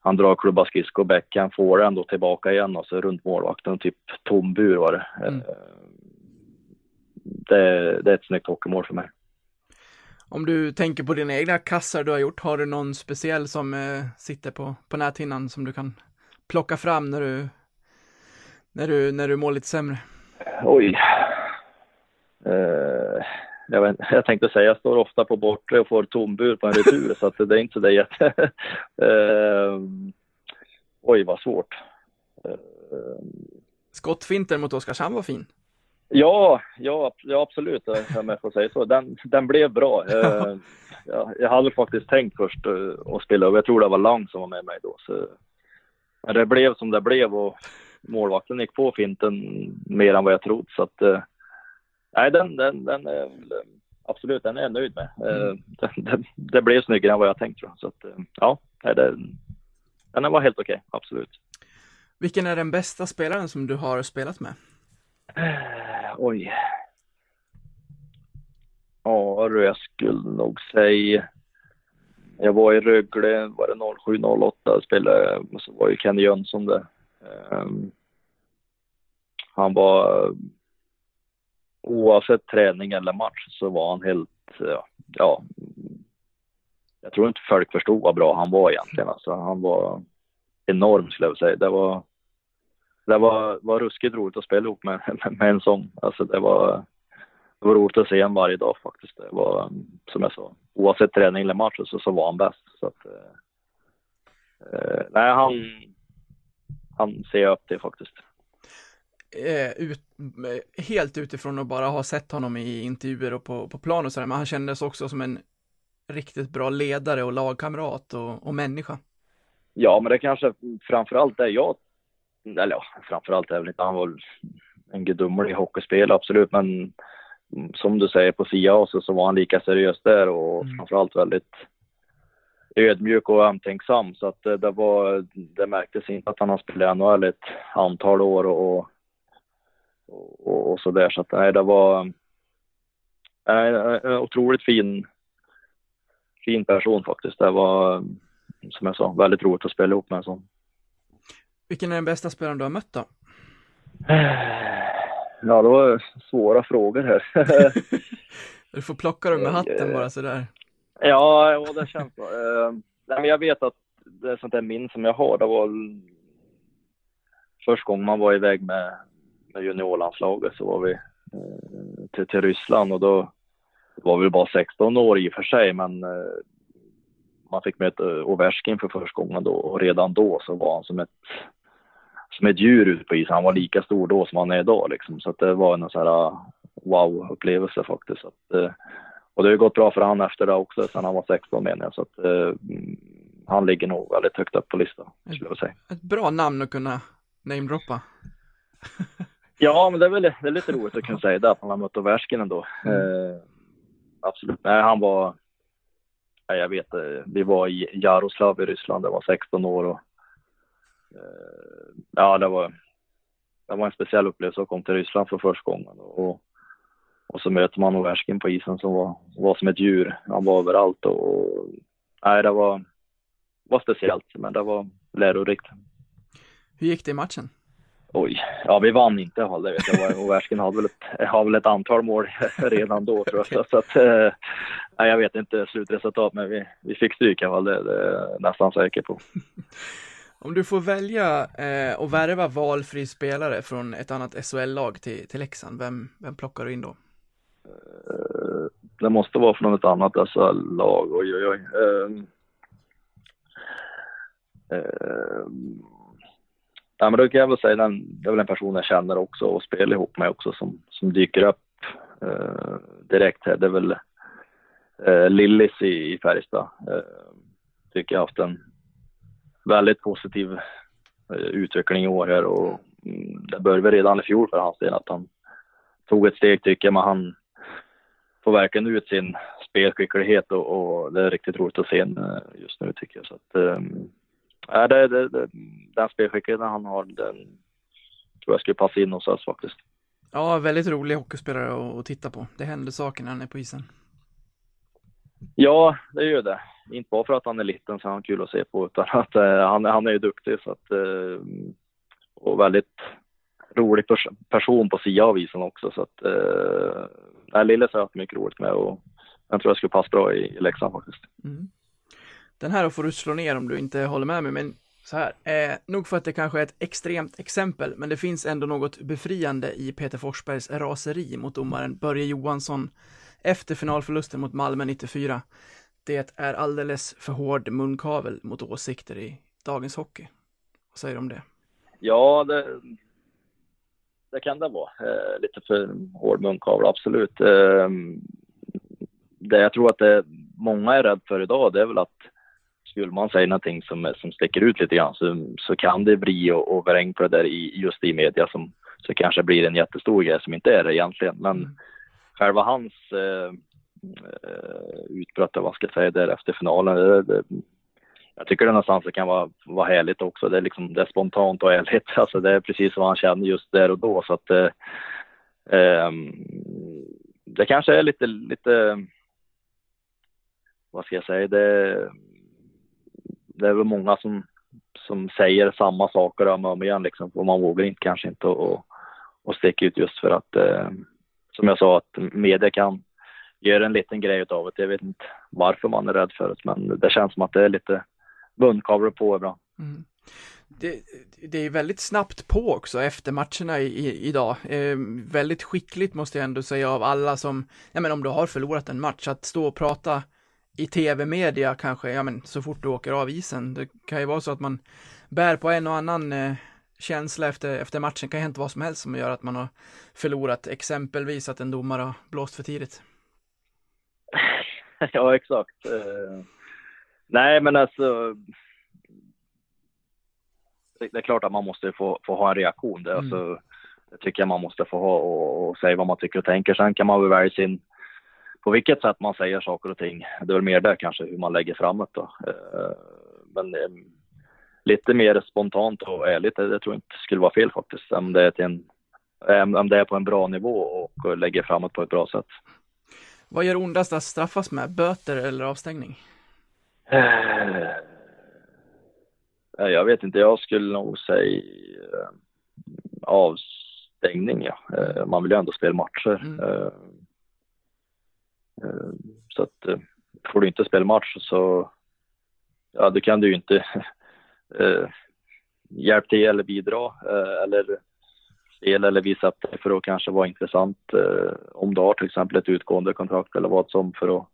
Han drar klubba skridsko och backhand, får den då tillbaka igen och så runt målvakten, typ tom bur var det. Mm. Eh, det. Det är ett snyggt hockeymål för mig. Om du tänker på dina egna kassar du har gjort, har du någon speciell som eh, sitter på, på näthinnan som du kan plocka fram när du, när du, när du mår lite sämre? Oj. Eh, jag, vet, jag tänkte säga, jag står ofta på bortre och får tombur på en retur så att det är inte så det jätte... eh, oj, vad svårt. Eh, Skottfinten mot Oskarshamn var fin. Ja, ja, ja absolut, om jag får säga så. Den, den blev bra. Jag, jag hade faktiskt tänkt först att spela över. Jag tror det var Lang som var med mig då. Så, men det blev som det blev och målvakten gick på finten mer än vad jag trott. Så att, eh, nej, den, den, den är väl, absolut, den är jag nöjd med. Eh, det, det, det blev snyggare än vad jag tänkt. Tror jag. Så att, eh, ja, nej, det, den var helt okej, absolut. Vilken är den bästa spelaren som du har spelat med? Eh, Oj. Ja, jag skulle nog säga. Jag var i Rögle, var det 07-08 spelade, och så var ju Kenny Jönsson där. Ehm, han var, oavsett träning eller match så var han helt, ja, ja jag tror inte folk förstod vad bra han var egentligen. Alltså, han var enorm skulle jag vilja säga. Det var, det var, var ruskigt roligt att spela ihop med, med, med en sån. Alltså det var, det var roligt att se honom varje dag faktiskt. Det var, som jag sa, oavsett träning eller match så, så var han bäst. Så att, eh, eh nej, han, mm han ser jag upp till faktiskt. Eh, ut, eh, helt utifrån att bara ha sett honom i intervjuer och på, på plan och sådär, men han kändes också som en riktigt bra ledare och lagkamrat och, och människa. Ja, men det kanske framförallt är jag, eller ja, framförallt är väl inte han var en gudomlig hockeyspelare absolut, men som du säger på Sia så, så var han lika seriös där och Mm. framförallt väldigt ödmjuk och omtänksam så att det, det var, det märktes inte att han har spelat i NHL ett antal år och, och, och så där så att nej, det var en otroligt fin, fin person faktiskt. Det var som jag sa, väldigt roligt att spela ihop med en sån. Vilken är den bästa spelaren du har mött då? Ja, det var svåra frågor här. Du får plocka dem med hatten bara sådär ja, ja, det känns bra. Uh, nej, men jag vet att det är sånt där minne som jag har. Det var första gången man var iväg med, med juniorlandslaget så var vi uh, till, till Ryssland och då var vi bara 16 år i och för sig, men uh, man fick möta eh, Ovechkin för första gången då och redan då så var han som ett som ett djur ute på isen. Han var lika stor då som han är idag liksom. Så att det var en sån här wow-upplevelse faktiskt. Så att, och det har ju gått bra för han efter det också, sen han var 16 menar jag. Så att uh, han ligger nog väldigt högt upp på listan, skulle jag säga. Ett bra namn att kunna namedroppa. Ja, men det är väl det är lite roligt att kunna säga det, att han har mött Ovechkin ändå. Eh, absolut. Nej, han var... Nej, jag vet eh, Vi var i Jaroslav i Ryssland, det var 16 år och... Eh, ja, det var... Det var en speciell upplevelse att komma till Ryssland för första gången. Och, och så möter man Ovechkin på isen som var, var som ett djur. Han var överallt och... Nej, det var... var speciellt, men det var lärorikt. Hur gick det i matchen? Oj, ja vi vann inte Hall, det vet jag. Ovechkin hade väl ett, har väl ett antal mål redan då tror jag. Så att, eh, nej, jag vet inte slutresultat, men vi, vi fick stryk i alla fall, det, det är jag nästan säker på. Om du får välja eh, och värva valfri spelare från ett annat SHL-lag till, till Leksand, vem, vem plockar du in då? Eh, det måste vara från ett annat SHL-lag, oj oj oj. Eh, eh, Ja, men då kan jag väl säga den, det är väl en person jag känner också och spelar ihop med också som, som dyker upp eh, direkt här. Det är väl eh, Lillis i, i Färjestad. Eh, tycker jag har haft en väldigt positiv eh, utveckling i år här och mm, det började redan i fjol för hans del att han tog ett steg tycker jag, men han får verkligen ut sin spelskicklighet och, och det är riktigt roligt att se eh, just nu tycker jag. Så att, Ja, det, det, det, den spelskickligheten han har, den tror jag skulle passa in hos oss faktiskt. Ja, väldigt rolig hockeyspelare att, att titta på. Det händer saker när han är på isen. Ja, det gör det. Inte bara för att han är liten så är han kul att se på, utan att eh, han, han är ju duktig så att, eh, och väldigt rolig pers person på sidan av isen också så att, eh, nej, Lilles har jag haft mycket roligt med och jag tror jag skulle passa bra i, i Leksand faktiskt. Mm. Den här får du slå ner om du inte håller med mig, men så här, eh, nog för att det kanske är ett extremt exempel, men det finns ändå något befriande i Peter Forsbergs raseri mot domaren Börje Johansson efter finalförlusten mot Malmö 94. Det är alldeles för hård munkavel mot åsikter i dagens hockey. Vad säger du om det? Ja, det, det kan det vara. Eh, lite för hård munkavel, absolut. Eh, det jag tror att det många är rädda för idag, det är väl att skulle man säga någonting som, som sticker ut lite grann så, så kan det bli och, och vräng på det där i, just i media som så kanske blir en jättestor grej som inte är det egentligen. Men mm. själva hans eh, eh utbrott, vad ska jag säga, där efter finalen, det, det, jag tycker det någonstans det kan vara, vara härligt också. Det är, liksom, det är spontant och ärligt. Alltså det är precis vad han känner just där och då. Så att, eh, eh, det kanske är lite, lite, vad ska jag säga, det, det är väl många som, som säger samma saker om och om igen liksom. Och man vågar inte, kanske inte och, och sticka ut just för att, eh, som jag sa, att media kan göra en liten grej av det. Jag vet inte varför man är rädd för det, men det känns som att det är lite munkavel på ibland. Mm. Det, det, är väldigt snabbt på också efter matcherna i, i, idag. Eh, väldigt skickligt måste jag ändå säga av alla som, ja men om du har förlorat en match, att stå och prata i tv-media kanske, ja men så fort du åker av isen. Det kan ju vara så att man bär på en och annan eh, känsla efter, efter matchen. Det kan ju hända vad som helst som gör att man har förlorat, exempelvis att en domare har blåst för tidigt. ja, exakt. Uh Nej, men alltså. Det, är klart att man måste få, få ha en reaktion. Det, mm. alltså, det tycker jag man måste få ha och, och, säga vad man tycker och tänker. Sen kan man väl välja sin, på vilket sätt man säger saker och ting. Det är väl mer där kanske hur man lägger fram det då. Eh, men eh, lite mer spontant och ärligt, det, det tror jag inte skulle vara fel faktiskt. Om det är, till en, om det är på en bra nivå och lägger fram det på ett bra sätt. Vad gör ondast att straffas med? Böter eller avstängning? Eh, jag vet inte, jag skulle nog säga eh, avstängning. Ja. Eh, man vill ju ändå spela matcher. Mm. Så att får du inte spela match så ja, då kan du ju inte hjälpa till eller bidra eller spela eller visa upp dig för att kanske vara intressant om du har till exempel ett utgående kontrakt eller vad som för att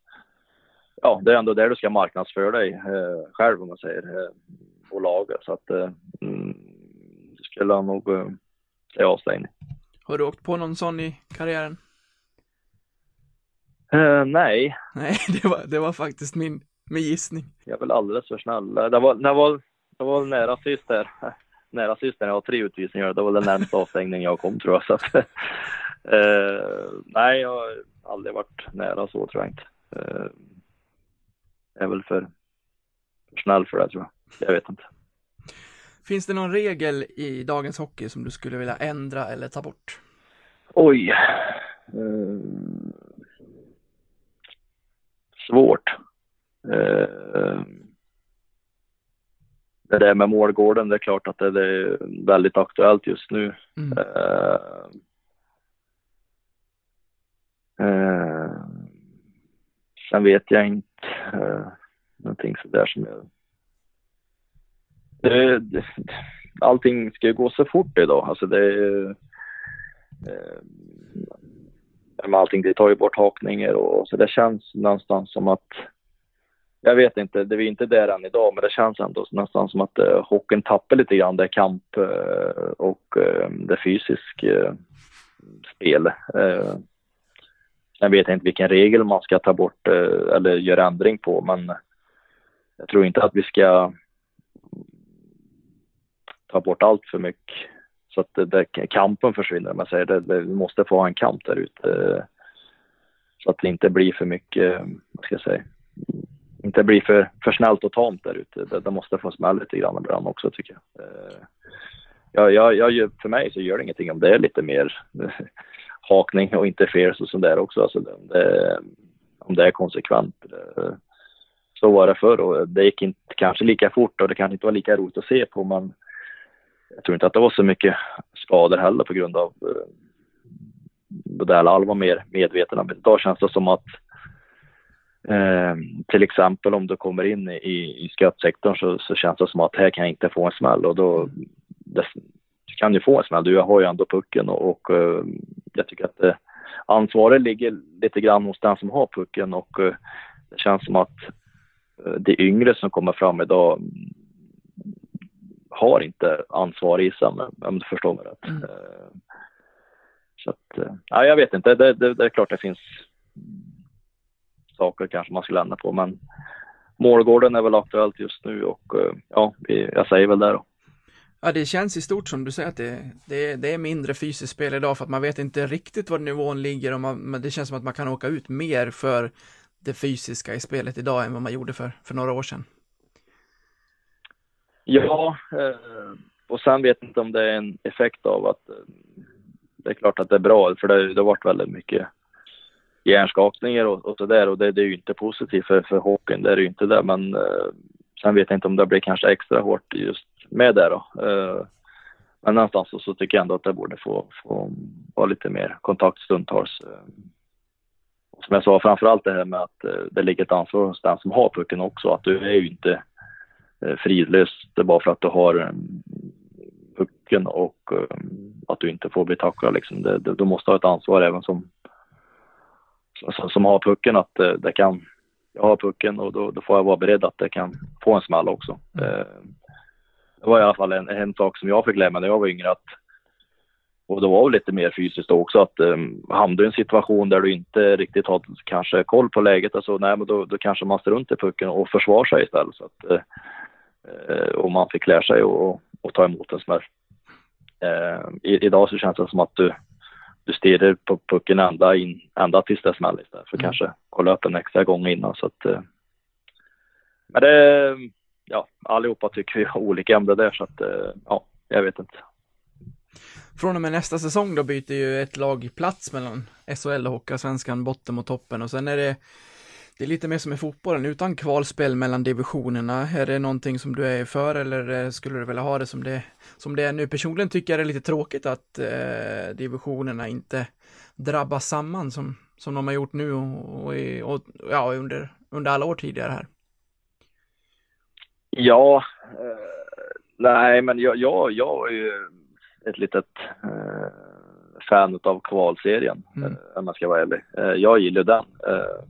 ja, det är ändå där du ska marknadsföra dig eh, själv om man säger eh, och laget. Så att eh, mm, det skulle jag nog eh, säga avstängning. Har du åkt på någon sån i karriären? Eh, nej. Nej, det var, det var faktiskt min, min gissning. Jag är väl alldeles för snäll. Det var, det var, det var nära sist där. Nära sist när jag har tre utvisningar. Det var den närmsta avstängning jag kom tror jag. Så att, eh, nej, jag har aldrig varit nära så tror jag inte. Eh, är väl för, för snäll för det tror jag. Jag vet inte. Finns det någon regel i dagens hockey som du skulle vilja ändra eller ta bort? Oj. Mm. Svårt. Mm. Det där med målgården, det är klart att det är väldigt aktuellt just nu. Mm. Mm. Sen vet jag inte uh, någonting sådär som jag... Det, det, allting ska ju gå så fort idag. Alltså det är... Uh, allting, det tar ju bort hakningar och så det känns någonstans som att jag vet inte, det är inte där än idag, men det känns ändå nästan som att uh, hockeyn tappar lite grann det kamp uh, och uh, det fysiska uh, spel. Sen vet jag inte vilken regel man ska ta bort eh, eller göra ändring på, men jag tror inte att vi ska ta bort allt för mycket så att det, det, kampen försvinner. Man säger det, det, vi måste få ha en kamp där ute eh, så att det inte blir för mycket, eh, vad ska jag säga, inte blir för, för snällt och tamt där ute. Det, det måste få smälla lite grann ibland också tycker jag. Ja, jag, jag. För mig så gör det ingenting om det är lite mer hakning och interference och sånt där också. Alltså det, om det är konsekvent. Eh, så var det förr och det gick inte kanske lika fort och det kanske inte var lika roligt att se på men jag tror inte att det var så mycket skador heller på grund av eh, det alla var mer medvetna. Men idag känns det som att eh, till exempel om du kommer in i, i skrattsektorn så, så känns det som att här kan jag inte få en smäll och då det, kan ju få en smäll. Du har ju ändå pucken och, och eh, jag tycker att det ansvaret ligger lite grann hos den som har pucken och eh, det känns som att eh, det yngre som kommer fram idag mm, har inte ansvar i sig, om du förstår mig rätt. Mm. Eh, Så att, eh, ja, jag vet inte. Det, det, det är klart det finns saker kanske man skulle ändra på, men Målgården är väl aktuellt just nu och eh, ja, jag säger väl det då. Ja, det känns i stort som du säger att det, det, det är mindre fysiskt spel idag för att man vet inte riktigt var nivån ligger och man, men det känns som att man kan åka ut mer för det fysiska i spelet idag än vad man gjorde för, för några år sedan. Ja, eh, och sen vet jag inte om det är en effekt av att eh, det är klart att det är bra, för det, det har varit väldigt mycket hjärnskakningar och, och sådär och det, det är ju inte positivt för, för hockeyn, det är ju inte det, men eh, sen vet jag inte om det blir kanske extra hårt just med det då. Eh, men någonstans så, så tycker jag ändå att det borde få, få vara lite mer kontakt stundtals. Eh. Som jag sa, framförallt det här med att eh, det ligger ett ansvar hos den som har pucken också, att du är ju inte fridlös bara för att du har pucken och att du inte får bli tacklad liksom. Det, det, du måste ha ett ansvar även som, som, som har pucken att det kan, jag har pucken och då, då får jag vara beredd att det kan få en smäll också. Eh, det var i alla fall en, en sak som jag fick lära mig när jag var yngre att och det var lite mer fysiskt då också att um, hamnar du i en situation där du inte riktigt har kanske koll på läget, alltså, nej, men då, då kanske man står runt i pucken och försvarar sig istället. Så att, uh, och man fick lära sig att och ta emot en smäll. Uh, i, idag så känns det som att du, du stirrar på pucken ända, in, ända tills det smäller istället för mm. kanske kolla upp en extra gång innan. Så att, uh, men det, ja, allihopa tycker vi har olika om det där så att, eh, ja, jag vet inte från och med nästa säsong då byter ju ett lag plats mellan SHL och Hockeyallsvenskan, botten och toppen och sen är det det är lite mer som i fotbollen, utan kvalspel mellan divisionerna. Är det någonting som du är för eller eh, skulle du vilja ha det som det, som det är nu? Personligen tycker jag det är lite tråkigt att eh, divisionerna inte drabbas samman som, som de har gjort nu och, och, och ja, under, under alla år tidigare här. Ja, eh, nej men jag, jag, jag är ju ett litet eh, fan av kvalserien, mm. eh, om man ska vara ärlig. Eh, jag gillar den. Eh,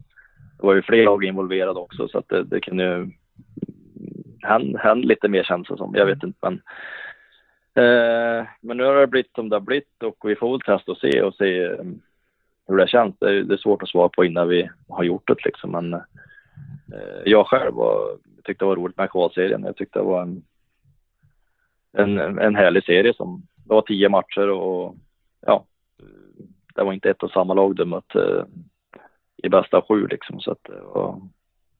det var ju fler lag involverade också så att det, det kan ju hända lite mer känns det som. Jag vet inte men men nu har det blivit som det har blivit och vi får väl testa och se och se hur det känns. Det är, svårt att svara på innan vi har gjort det liksom men jag själv var, tyckte det var roligt med kvalserien. Jag tyckte det var en en, en härlig serie som det var tio matcher och ja, det var inte ett och samma lag de mötte i bästa sju liksom. Så att, och,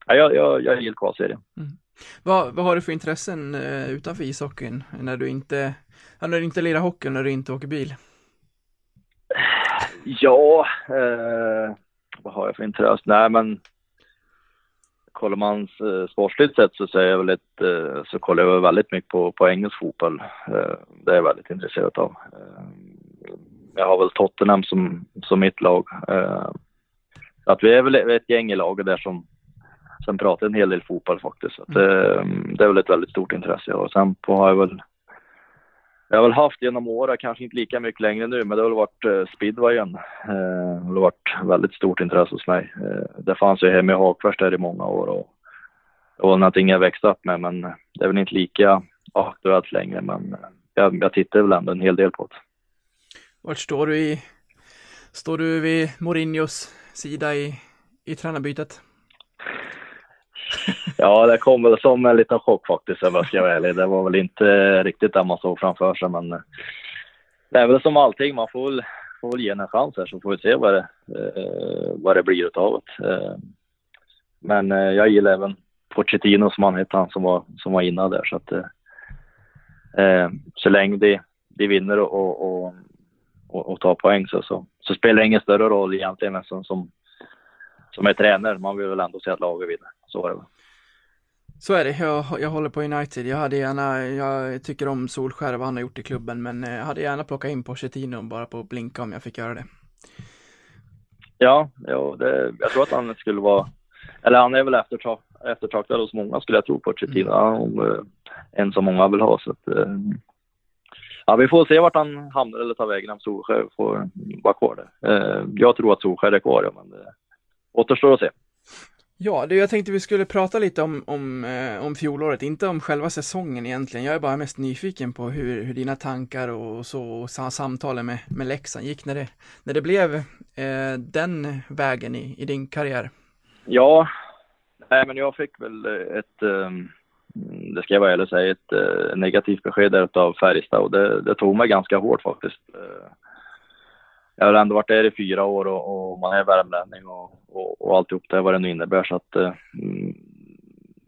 ja, jag, jag, jag gillar kvalserien. Mm. Vad, vad har du för intressen uh, utanför ishockeyn när du inte, när du inte lirar hockey, när du inte åker bil? Ja, eh, vad har jag för intresse? Nej men kollar man eh, sportsligt sett så säger jag väl ett, eh, så kollar jag väldigt mycket på, på engelsk fotboll. Eh, det är jag väldigt intresserad av. Jag har väl Tottenham som, som mitt lag. Eh, att vi är väl ett gäng i laget där som, som pratar en hel del fotboll faktiskt. Så att, mm. det är väl ett väldigt stort intresse. Och sen på har jag väl jag har väl haft genom åren, kanske inte lika mycket längre nu, men det har väl varit eh, speedwayen. Eh, det har varit väldigt stort intresse hos mig. Eh, det fanns ju hemma i Hagfors där i många år och det var någonting jag växte upp med, men det är väl inte lika aktuellt längre, men jag, jag tittar väl ändå en hel del på det. Vart står du i, står du vid Mourinhos sida i, i tränarbytet? Ja, det kom väl som en liten chock faktiskt, om jag ska vara ärlig. Det var väl inte riktigt det man såg framför sig, men eh, det är väl som allting, man får väl, får väl ge en chans här så får vi se vad det, eh, vad det blir utav det. Eh, men eh, jag gillar även Pochettino som han hette, han som var, som var innan där. Så att eh, eh så länge de, de vinner och, och, och, och tar poäng så, så, så, spelar det ingen större roll egentligen som, som, som är tränare. Man vill väl ändå se att laget vinner. Så är det. väl. Så är det, jag, jag håller på United. Jag hade gärna, jag tycker om Solskär vad han har gjort i klubben, men jag hade gärna plockat in Pochettino bara på att blinka om jag fick göra det. Ja, ja det, jag tror att han skulle vara, eller han är väl eftertraktad hos många skulle jag tro, Pochettino, mm. om, en som många vill ha. Så att, Ja, vi får se vart han hamnar eller tar vägen om Solskär får vara kvar där. Eh, jag tror att Solskär är kvar, ja, men det återstår att se. Ja, det jag tänkte vi skulle prata lite om, om, eh, om fjolåret, inte om själva säsongen egentligen. Jag är bara mest nyfiken på hur, hur dina tankar och så och samtalen med, med Leksand gick när det, när det blev eh, den vägen i, i din karriär. Ja, nej men jag fick väl ett, eh, det ska jag vara ärlig säga, ett eh, negativt besked där av Färjestad och det, det tog mig ganska hårt faktiskt. Eh, jag har ändå varit där i fyra år och, och man är värmlänning och, och, och alltihop det vad det nu innebär så att eh, mm,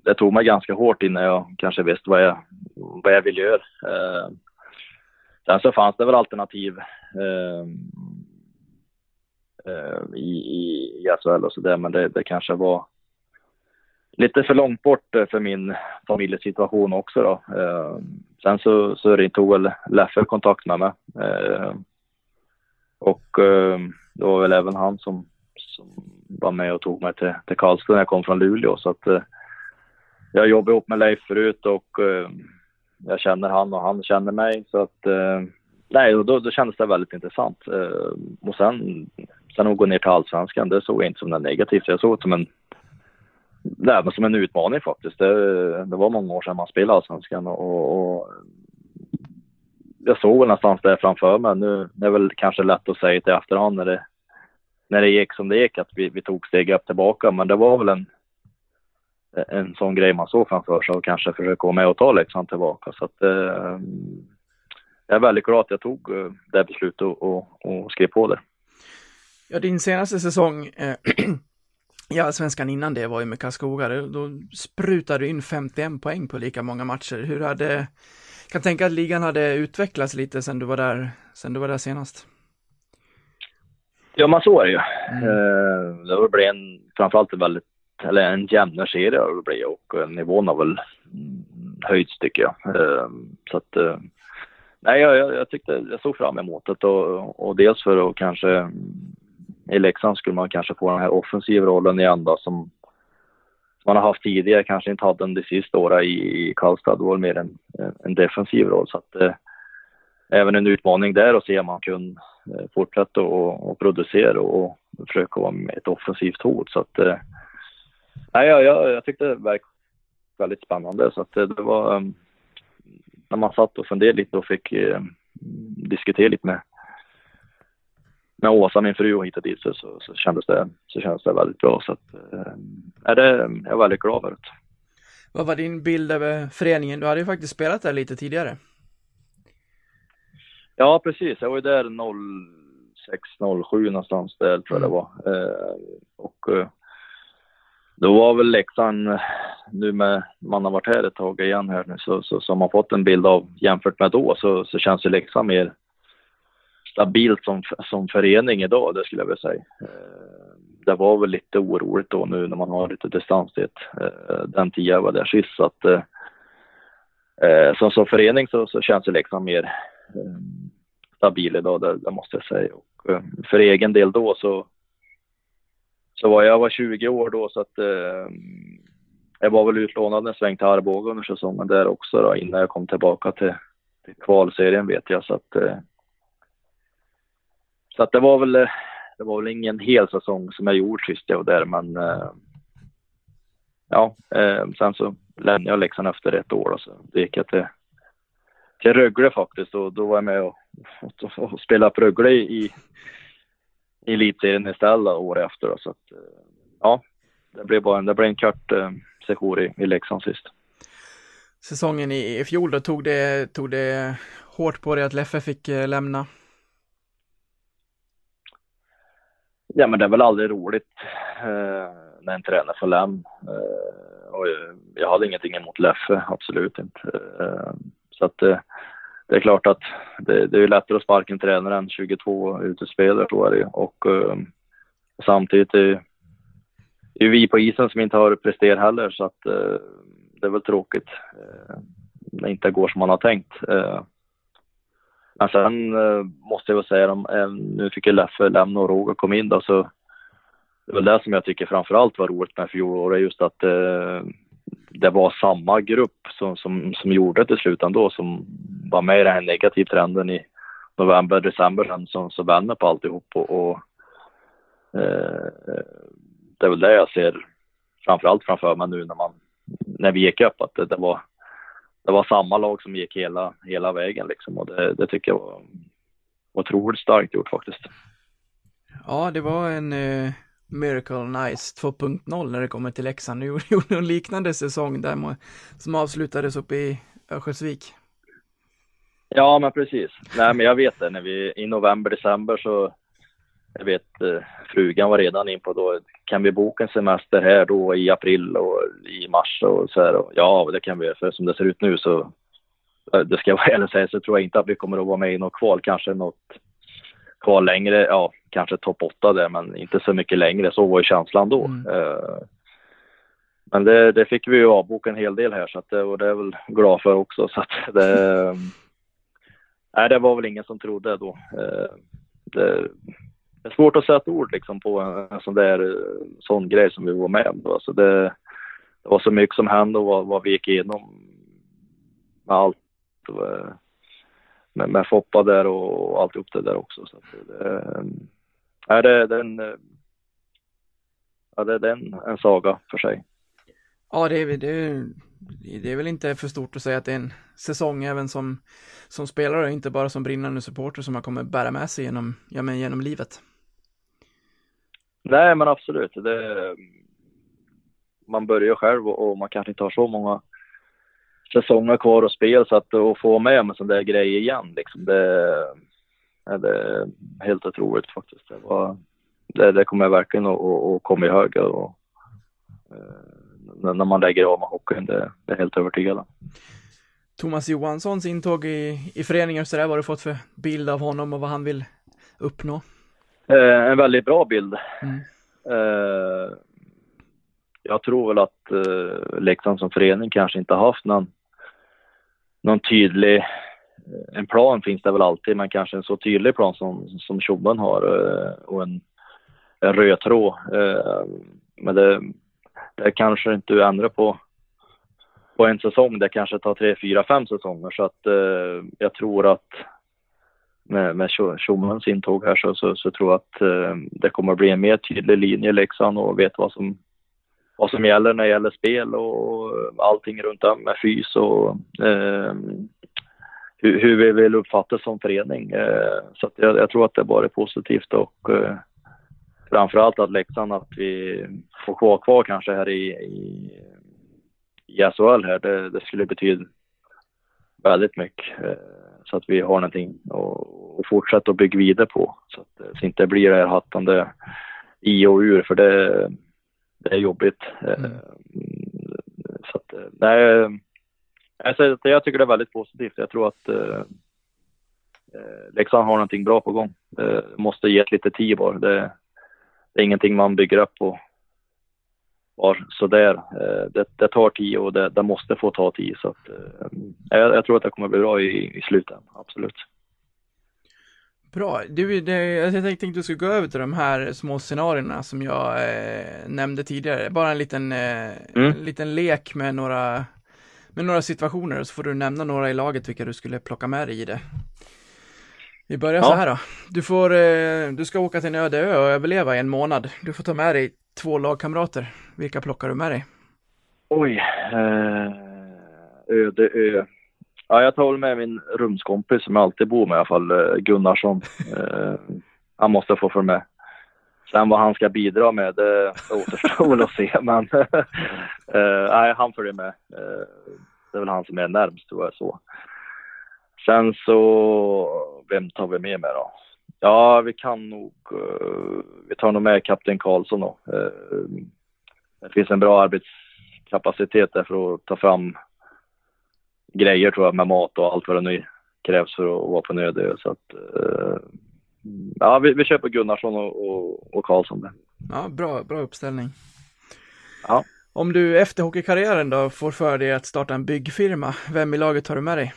det tog mig ganska hårt innan jag kanske visste vad jag, vad jag vill göra. Eh, sen så fanns det väl alternativ eh, eh i, i, i SHL och sådär men det, det kanske var lite för långt bort eh, för min familjesituation också då. Eh, sen så, så tog väl Leffe kontakt med mig. Eh, och eh, det var väl även han som, som var med och tog mig till, till Karlstad när jag kom från Luleå. Så att, eh, jag jobbade ihop med Leif förut och eh, jag känner han och han känner mig. Så att, eh, nej, då, då kändes det väldigt intressant. Eh, och sen, sen att gå ner till Allsvenskan, det såg jag inte som något negativt. Jag såg det som en det som en utmaning faktiskt. Det, det, var många år sedan man spelade Allsvenskan och, och jag såg väl någonstans det framför mig. Nu det är väl kanske lätt att säga till efterhand när det, när det gick som det gick att vi, vi tog steg upp tillbaka. Men det var väl en, en sån grej man såg framför sig och kanske försöka vara med och ta Leksand tillbaka. Så att, eh, jag är väldigt glad att jag tog eh, det beslutet och, och, och skrev på det. Ja, din senaste säsong eh, allsvenskan innan det var ju med Karlskoga. Då sprutade du in 51 poäng på lika många matcher. Hur hade, kan tänka att ligan hade utvecklats lite sen du var där, sen du var där senast. Ja, men så är det ju. Mm. Eh, det har blivit en, framförallt en väldigt, eller en jämnare serie har det blivit och eh, nivån har väl höjts tycker jag. Eh, så att, nej, jag, jag tyckte, jag såg fram emot det och, och dels för att kanske i Leksand skulle man kanske få den här offensiva rollen igen då som man har haft tidigare, kanske inte hade den de sista åren i, i Karlstad. Det var mer en, Eh, en defensiv roll. Så att, eh, även en utmaning där att se om man kan eh, fortsätta och, och producera och, försöka vara med ett offensivt hot. Så att, eh, nej, jag, jag, jag tyckte det verkade väldigt spännande. Så att, eh, det var um, när man satt och funderade lite och fick eh, diskutera lite med med Åsa, min fru, och hit och dit så, så, så, kändes, det, så kändes det väldigt bra. Så att, äh, det, jag är väldigt glad över det. Vad var din bild över föreningen? Du hade ju faktiskt spelat där lite tidigare. Ja, precis. Jag var ju där 06, 07 någonstans där tror jag det var. Eh, och eh, då var väl Leksand, nu med, man har varit här ett tag igen här nu, så, så, så har man fått en bild av jämfört med då så, så känns ju Leksand mer stabilt som, som förening idag, det skulle jag vilja säga. Eh, det var väl lite oroligt då nu när man har lite distans till eh, den tiden jag var där sist. Så att, eh, eh, som, som förening så, så känns det liksom mer stabil idag, det, det måste jag säga. Och, för egen del då så, så var jag var 20 år då så att jag var väl utlånad en sväng till Arboga under säsongen där också då, innan jag kom tillbaka till, till kvalserien vet jag. Så att, så att det var väl, eh, det var väl ingen hel säsong som jag gjorde sist jag var där, men eh, ja, eh, sen så lämnade jag Leksand efter ett år och så gick jag till, till Rögle faktiskt och då var jag med och, och, och spelade på Rögle i, i elitserien istället året efter. Då, så att, ja, det blev bara en, det blev en kort eh, session i, i Leksand sist. Säsongen i, i fjol då, tog det, tog det hårt på dig att Leffe fick eh, lämna? Ja, men det är väl aldrig roligt eh, när en tränare får lämna. Eh, och jag hade ingenting emot Leffe, absolut inte. Eh, så att eh, det är klart att det, det är lättare att sparka en tränare än 22 utespelare tror jag det Och eh, samtidigt är det vi på isen som inte har presterat heller så att eh, det är väl tråkigt eh, när det inte går som man har tänkt. Eh, men sen eh, måste jag väl säga, eh, nu fick jag Leffe lämna och Roger kom in då, så det var det som jag tycker framförallt var roligt med fjolåret, just att eh, det var samma grupp som, som, som gjorde det till slut ändå som var med i den här negativa trenden i november, december sen som, som vände på alltihop och, och eh, det är väl det jag ser framförallt framför mig nu när man när vi gick upp att det, det var det var samma lag som gick hela, hela vägen liksom och det, det tycker jag var otroligt starkt gjort faktiskt. Ja, det var en uh, Miracle Nice 2.0 när det kommer till Leksand. Du gjorde en liknande säsong där som avslutades uppe i Örnsköldsvik. Ja, men precis. Nej, men jag vet det. När vi, I november, december så jag vet eh, frugan var redan in på då, kan vi boka en semester här då i april och i mars och så här. Och, ja, det kan vi, för som det ser ut nu så, eh, det ska jag vara ärlig säga, så tror jag inte att vi kommer att vara med i något kval, kanske något kval längre, ja, kanske topp 8 där, men inte så mycket längre. Så var ju känslan då. Mm. Uh, men det, det, fick vi ju avboka en hel del här, så att det, och det är jag väl glad för också. Så att det, nej, det var väl ingen som trodde då. Uh, det, det är svårt att sätta ord liksom på en, en sån där eh, sån grej som vi var med om. Alltså det, det var så mycket som hände och vad, vad vi gick igenom med allt. Eh, med, med Foppa där och alltihop det där också. Så det, eh, är det, det är en, ja, det, det är en, en saga för sig. Ja, det är, det, det är väl inte för stort att säga att det är en säsong även som, som spelare, inte bara som brinnande supporter som man kommer bära med sig genom, ja, men genom livet. Nej, men absolut. Det, man börjar själv och, och man kanske inte har så många säsonger kvar att spela så att att få med en sån där grej igen liksom, det, är helt otroligt faktiskt. Det, var, det, det kommer jag verkligen att, att komma ihåg och, eh, när man lägger av med hockeyn, det, det är helt övertygad Thomas Johanssons intåg i, i föreningen så där, vad har du fått för bild av honom och vad han vill uppnå? Eh, en väldigt bra bild. Mm. Eh, jag tror väl att eh, Leksand som förening kanske inte har haft någon, någon tydlig, en plan finns det väl alltid, men kanske en så tydlig plan som, som Tjommen har eh, och en, en röd tråd. Eh, men det, det kanske inte du ändrar på på en säsong. Det kanske tar tre, fyra, fem säsonger så att eh, jag tror att med, med Schumanns intåg här så, så, så, tror jag att eh, det kommer att bli en mer tydlig linje Leksand och vet vad som, vad som gäller när det gäller spel och allting runt om med fys och eh, hur, hur, vi vill uppfattas som förening. Eh, så jag, jag, tror att det bara är positivt och eh, framförallt att Leksand att vi får kvar kvar kanske här i, i, i SHL här. Det, det skulle betyda väldigt mycket. Eh, så att vi har någonting att, fortsätta att bygga vidare på. Så att det inte blir det här hattande i och ur för det, det är jobbigt. Mm. Så att, nej, alltså, jag tycker det är väldigt positivt. Jag tror att eh, Leksand har någonting bra på gång. Det måste ge ett lite tid bara. Det, det är ingenting man bygger upp på var sådär. Eh, det, det tar tid och det, det, måste få ta tid. Så att, eh, jag, jag, tror att det kommer bli bra i, i slutet, absolut. Bra. Du, det, jag tänkte att du skulle gå över till de här små scenarierna som jag eh, nämnde tidigare. Bara en liten, eh, mm. en liten lek med några, med några situationer och så får du nämna några i laget vilka du skulle plocka med dig i det. Vi börjar ja. så här då. Du, får, eh, du ska åka till en öde ö och överleva i en månad. Du får ta med dig två lagkamrater. Vilka plockar du med dig? Oj, eh, öde ö. Ja, jag tar väl med min rumskompis som jag alltid bor med i alla fall, eh, Gunnarsson. Eh, han måste få för med. Sen vad han ska bidra med, det återstår väl att se. Men eh, nej, han följer med. Eh, det är väl han som är närmst tror jag så. Sen så, vem tar vi med med då? Ja, vi kan nog, uh, vi tar nog med kapten Karlsson då. Uh, det finns en bra arbetskapacitet där för att ta fram grejer tror jag med mat och allt vad det nu krävs för att vara på Nödö. Så att, uh, ja, vi, vi köper Gunnarsson och, och, och Karlsson där. Ja, bra, bra uppställning. Ja. Om du efter hockeykarriären då får för dig att starta en byggfirma, vem i laget tar du med dig?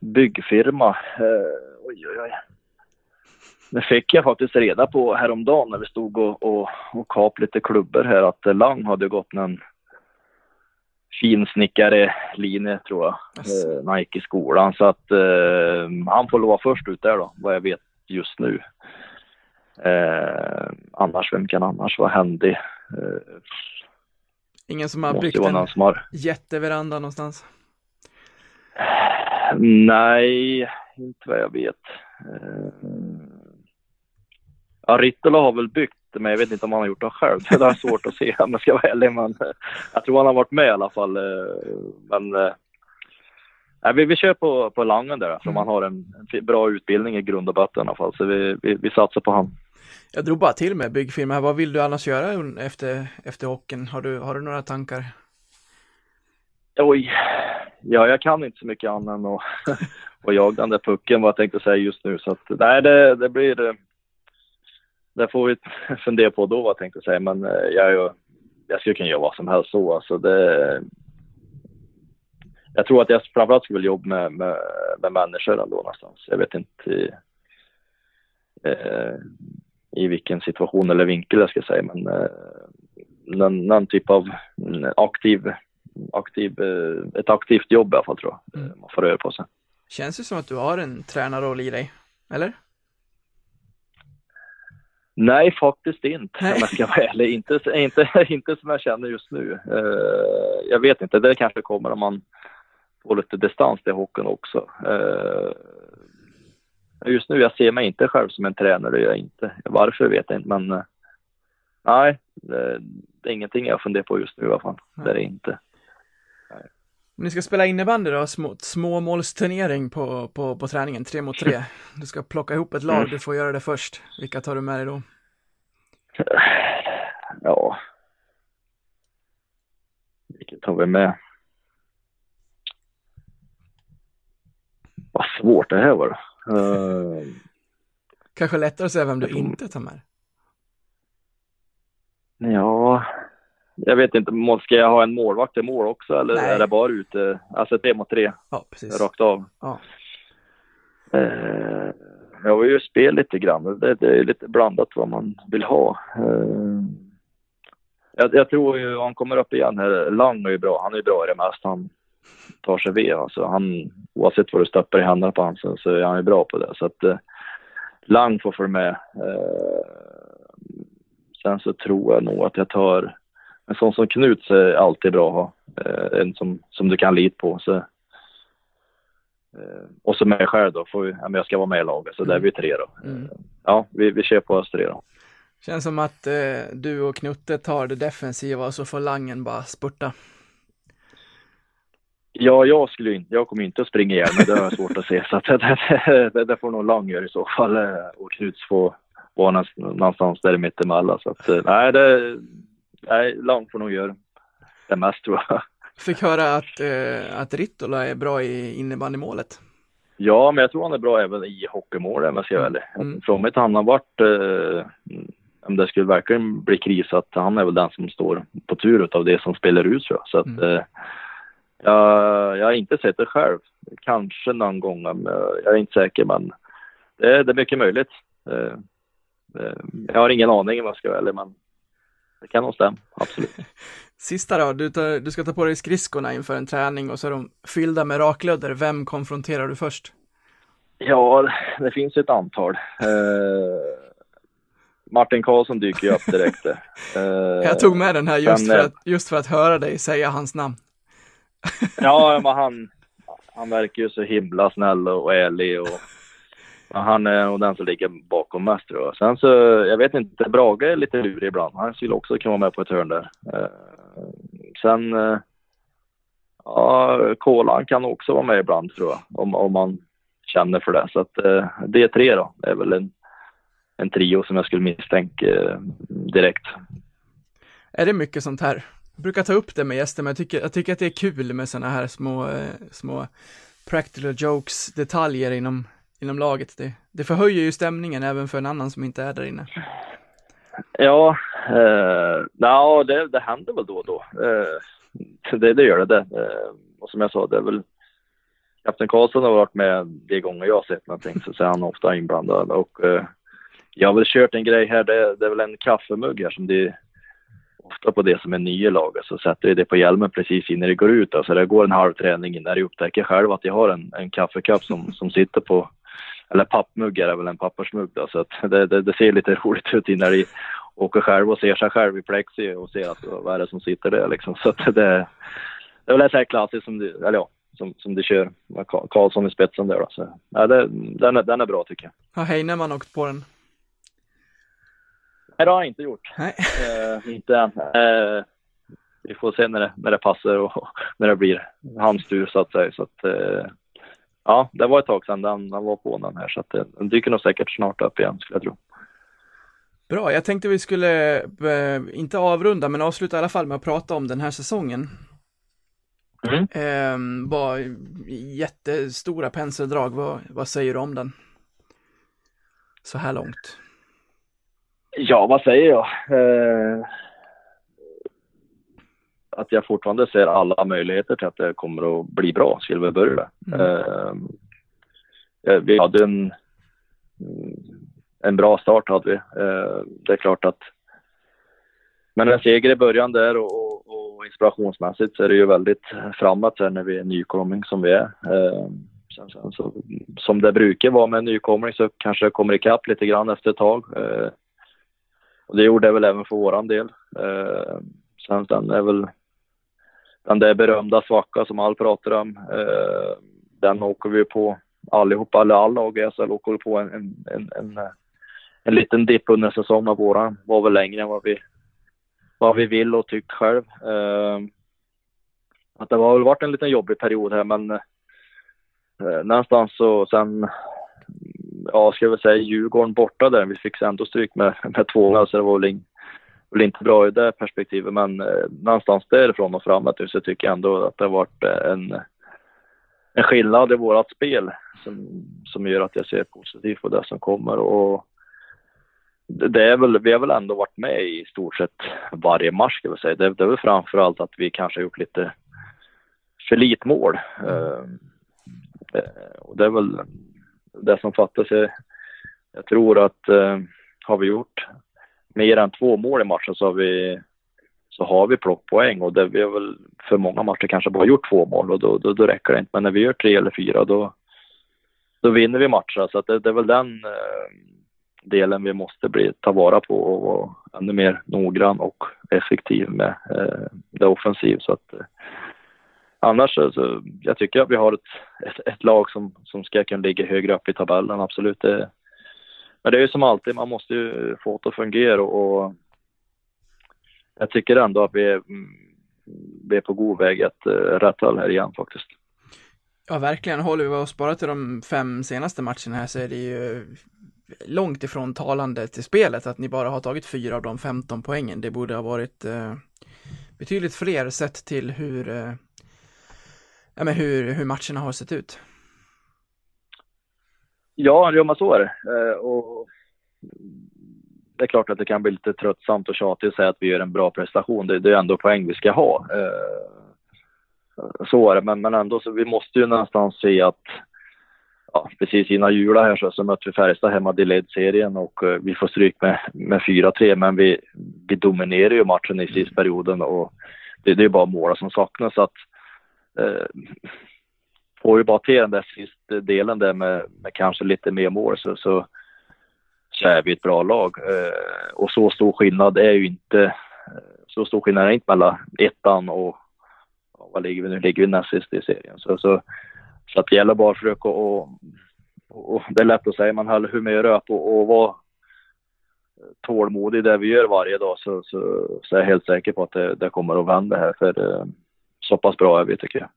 Byggfirma? Uh, oj, oj, oj. Det fick jag faktiskt reda på häromdagen när vi stod och, och, och kap lite klubbor här att Lang hade gått en finsnickare linje tror jag, Yes. eh, när han gick i skolan. Så att eh, han får lova först ut där då, vad jag vet just nu. Eh, annars, vem kan annars vara händig? Eh, Ingen som har byggt vara en någon har... jätteveranda någonstans. Nej, inte vad jag vet. Eh, Ja, Rittola har väl byggt det, men jag vet inte om han har gjort det själv. Det är svårt att se om jag ska vara ärlig. Men eh, jag tror han har varit med i alla fall. eh, Men eh, nej, vi, vi kör på, på Langen där, för man har en, en bra utbildning i grund och botten i alla fall. Så vi, vi, vi satsar på han. Jag drog bara till med byggfirma här. Vad vill du annars göra efter, efter hockeyn? Har du, har du några tankar? Oj, ja jag kan inte så mycket annat än att, att jaga den där pucken vad jag tänkte säga just nu. Så att, nej, det, det blir... Det får vi fundera på då vad jag tänkte säga. Men eh, jag, jag skulle kunna göra vad som helst så. Alltså det, jag tror att jag framförallt skulle vilja jobba med, med, med människor ändå någonstans. Jag vet inte i, eh, i vilken situation eller vinkel jag ska säga. Men eh, någon, någon typ av mm, aktiv aktiv, eh, ett aktivt jobb i alla fall tror jag. Mm. Man får röra på sig. Känns ju som att du har en tränarroll i dig, eller? Nej, faktiskt inte. Nej. Om jag ska vara ärlig. Inte, inte, inte som jag känner just nu. Eh, jag vet inte, det kanske kommer om man får lite distans till hockeyn också. Eh, just nu, jag ser mig inte själv som en tränare, det gör jag inte. Varför vet jag inte, men eh, nej, det, det är ingenting jag funderar på just nu i alla fall. Det är det inte. Ni ska spela innebandy då, små, småmålsturnering på, på, på träningen, tre mot tre. Du ska plocka ihop ett lag, du får göra det först. Vilka tar du med dig då? Ja. Vilket har vi med? Vad svårt det här var. Eh, Kanske lättare att säga vem du inte tar med. ja, jag vet inte. Ska jag ha en målvakt i mål också eller Nej. är det bara ute? Alltså tre mot tre, Ja, precis. rakt av. Ja. Eh, jag har ju spelat lite grann. Det, det är lite blandat vad man vill ha. Eh, jag, jag tror ju han kommer upp igen här. Lang är ju bra. Han är ju bra i det mesta. Han tar sig vid. Alltså, han, oavsett vad du stoppar i händerna på honom så, så är han ju bra på det. Så att eh, Lang får följa med. Eh, sen så tror jag nog att jag tar en sån som Knut så är alltid bra att ha. Eh, en som, som du kan lita på. Så, Eh, och så mig själv då, får vi, jag ska vara med i laget, så där är vi tre då. Mm. Eh, Ja, vi, vi kör på oss tre då. Känns som att eh, du och Knutte tar det defensiva och så får Langen bara spurta. Ja, jag skulle inte, jag kommer inte att springa ihjäl mig, det har jag svårt att se. Så att, det, det, det får nog Lang göra i så fall. eh, Och Knuts får vara någonstans- där mittemellan. Så att, nej, det, nej, Lang får nog göra det mest tror jag. Fick höra att, eh, att Rittola är bra i innebandymålet. Ja, men jag tror han är bra även i hockeymål om jag ska vara ärlig. Mm. Från mitt han har varit, eh, om det skulle verkligen bli kris, att han är väl den som står på tur av det som spelar ut tror jag. Så att, Mm. eh, jag, jag har inte sett det själv. Kanske någon gång, men jag är inte säker. Men det, är- det är mycket möjligt. Eh, eh, jag har ingen aning om jag ska vara ärlig, men det kan nog stämma, absolut. Sista då, du, tar, du ska ta på dig skridskorna inför en träning och så är de fyllda med raklödder. Vem konfronterar du först? Ja, det finns ett antal. Eh, Martin Karlsson dyker ju upp direkt. Eh, Jag tog med den här just sen, för eh, att, just för att höra dig säga hans namn. Ja, men han, han verkar ju så himla snäll och ärlig och han är nog den som ligger bakom mest tror jag. Sen så, jag vet inte, Brage är lite lurig ibland. Han skulle också kunna vara med på ett hörn där. Eh, sen, eh, ja, Kolan kan också vara med ibland tror jag, om, om man känner för det. Så att eh, det är tre då, det är väl en, en trio som jag skulle misstänka direkt. Är det mycket sånt här? Jag brukar ta upp det med gäster, men jag tycker, jag tycker att det är kul med sådana här små, små practical jokes, detaljer inom, inom laget. Det, det förhöjer ju stämningen även för en annan som inte är där inne. Ja, eh, ja det, det händer väl då och då. Eh, det, det gör det. det. Eh, och som jag sa, det är väl Kapten Karlsson har varit med de gånger jag har sett någonting så är han ofta inblandad. Och, eh, jag har väl kört en grej här, det, det är väl en kaffemugg här som de ofta på det som är nya laget så sätter jag det på hjälmen precis innan det går ut. Alltså det går en halv träning innan jag upptäcker själv att jag har en, en kaffekopp som, som sitter på, eller pappmugg är väl en pappersmugg då, så att det, det, det ser lite roligt ut innan de åker själv och ser sig själv i plexi och ser att vad är det som sitter där liksom. Så att det, det är väl ett klassiskt som, du, eller ja, som, som de kör med Karlsson i spetsen där då. Så, ja, det, den, är, den är bra tycker jag. Har Heinemann åkt på den? Nej, det har jag inte gjort. Nej. Eh, inte än. Eh, vi får se när det, när det passar och när det blir hans tur så att säga. Så att, eh, ja, det var ett tag sedan den, den var på den här så att den dyker nog säkert snart upp igen skulle jag tro. Bra, jag tänkte vi skulle, eh, inte avrunda, men avsluta i alla fall med att prata om den här säsongen. Mm. Eh, var jättestora penseldrag, vad, vad säger du om den? Så här långt. Ja, vad säger jag? Eh, att jag fortfarande ser alla möjligheter till att det kommer att bli bra, skulle vi börja Mm. eh, Vi hade en, en bra start hade vi. Eh, det är klart att men en seger i början där och, och, inspirationsmässigt så är det ju väldigt framåt här när vi är nykomling som vi är. Eh, sen, sen, så, som det brukar vara med en nykomling så kanske det kommer ikapp lite grann efter ett tag. Eh, och det gjorde det väl även för våran del. Eh, sen, sen är väl den där berömda svacka som alla pratar om. Eh, den åker vi på allihopa, eller alla lag i SHL åker på en, en, en, en, en liten dipp under säsongen av våran. Var väl längre än vad vi, vad vi vill och tyckt själv. Eh, att det har väl varit en liten jobbig period här men eh, någonstans så sen ja, ska vi säga Djurgården borta där. Vi fick ändå stryk med, med två så det var väl, in, väl inte bra i det perspektivet. Men eh, någonstans därifrån och framåt nu så tycker jag ändå att det har varit eh, en, en skillnad i vårt spel som, som gör att jag ser positivt på det som kommer. Och det, är väl, vi har väl ändå varit med i stort sett varje match ska jag säga. Det, det är väl framförallt att vi kanske har gjort lite för lite mål. Eh, eh och det är väl det som fattas. Jag, jag tror att eh, har vi gjort mer än två mål i matchen så har vi så har vi plockpoäng och det, vi har väl för många matcher kanske bara gjort två mål och då, då, då räcker det inte. Men när vi gör tre eller fyra då, då vinner vi matcher. Så att det, det är väl den eh, delen vi måste bli, ta vara på och vara ännu mer noggrann och effektiv med eh, det offensiv. Så att, eh, annars så, så jag tycker att vi har ett, ett, ett, lag som, som ska kunna ligga högre upp i tabellen, absolut. Det, men det är ju som alltid, man måste ju få det att fungera och, och jag tycker ändå att vi är, mm, vi är på god väg att uh, eh, rätta här igen faktiskt. Ja, verkligen. Håller vi oss bara till de fem senaste matcherna här så är det ju långt ifrån talande till spelet att ni bara har tagit fyra av de 15 poängen. Det borde ha varit eh, betydligt fler sett till hur, eh, ja, men hur, hur matcherna har sett ut. Ja, jo men så är det. Eh, och det är klart att det kan bli lite tröttsamt och tjatigt att säga att vi gör en bra prestation. Det, det är ändå poäng vi ska ha. Eh, så är det, men, men ändå så vi måste ju nästan se att ja, precis innan jula här så, så mötte vi Färjestad hemma i ledserien och uh, vi får stryk med, med 4-3 men vi, vi dominerar ju matchen i sista perioden och det, det är bara mål som saknas så att uh, får vi bara till den där sista delen där med, med kanske lite mer mål så, så, så är vi ett bra lag Eh, och så stor skillnad är ju inte eh, så stor skillnad är inte mellan ettan och vad ligger vi nu? Ligger vi näst sist i serien så, så så att det gäller bara att försöka och, och, och, det är lätt att säga, man håller humöret upp och, och var tålmodig i det vi gör varje dag så, så, så är jag helt säker på att det, det kommer att vända här för eh, så pass bra är vi tycker jag.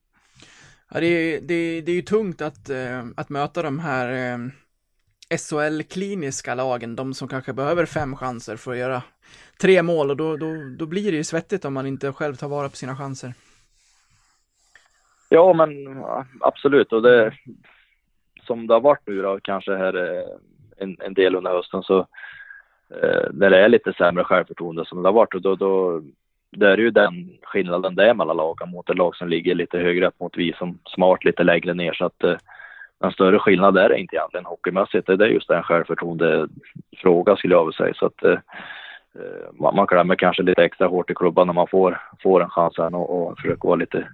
Ja, det, är, det, det är ju tungt att, eh, att möta de här eh, SHL-kliniska lagen, de som kanske behöver fem chanser för att göra tre mål och då, då, då blir det ju svettigt om man inte själv tar vara på sina chanser. Ja, men absolut. Och det som det har varit nu då, kanske här eh, en, en del under hösten så eh, när det är lite sämre självförtroende som det har varit och då, då det är ju den skillnaden det är mellan lagen mot ett lag som ligger lite högre upp mot vi som, smart lite lägre ner så att eh, en större skillnad är det inte egentligen hockeymässigt. Det är just en självförtroendefråga skulle jag vilja säga så att eh, eh, man, man klämmer kanske lite extra hårt i klubban när man får, får en chans här och, och försöker vara lite,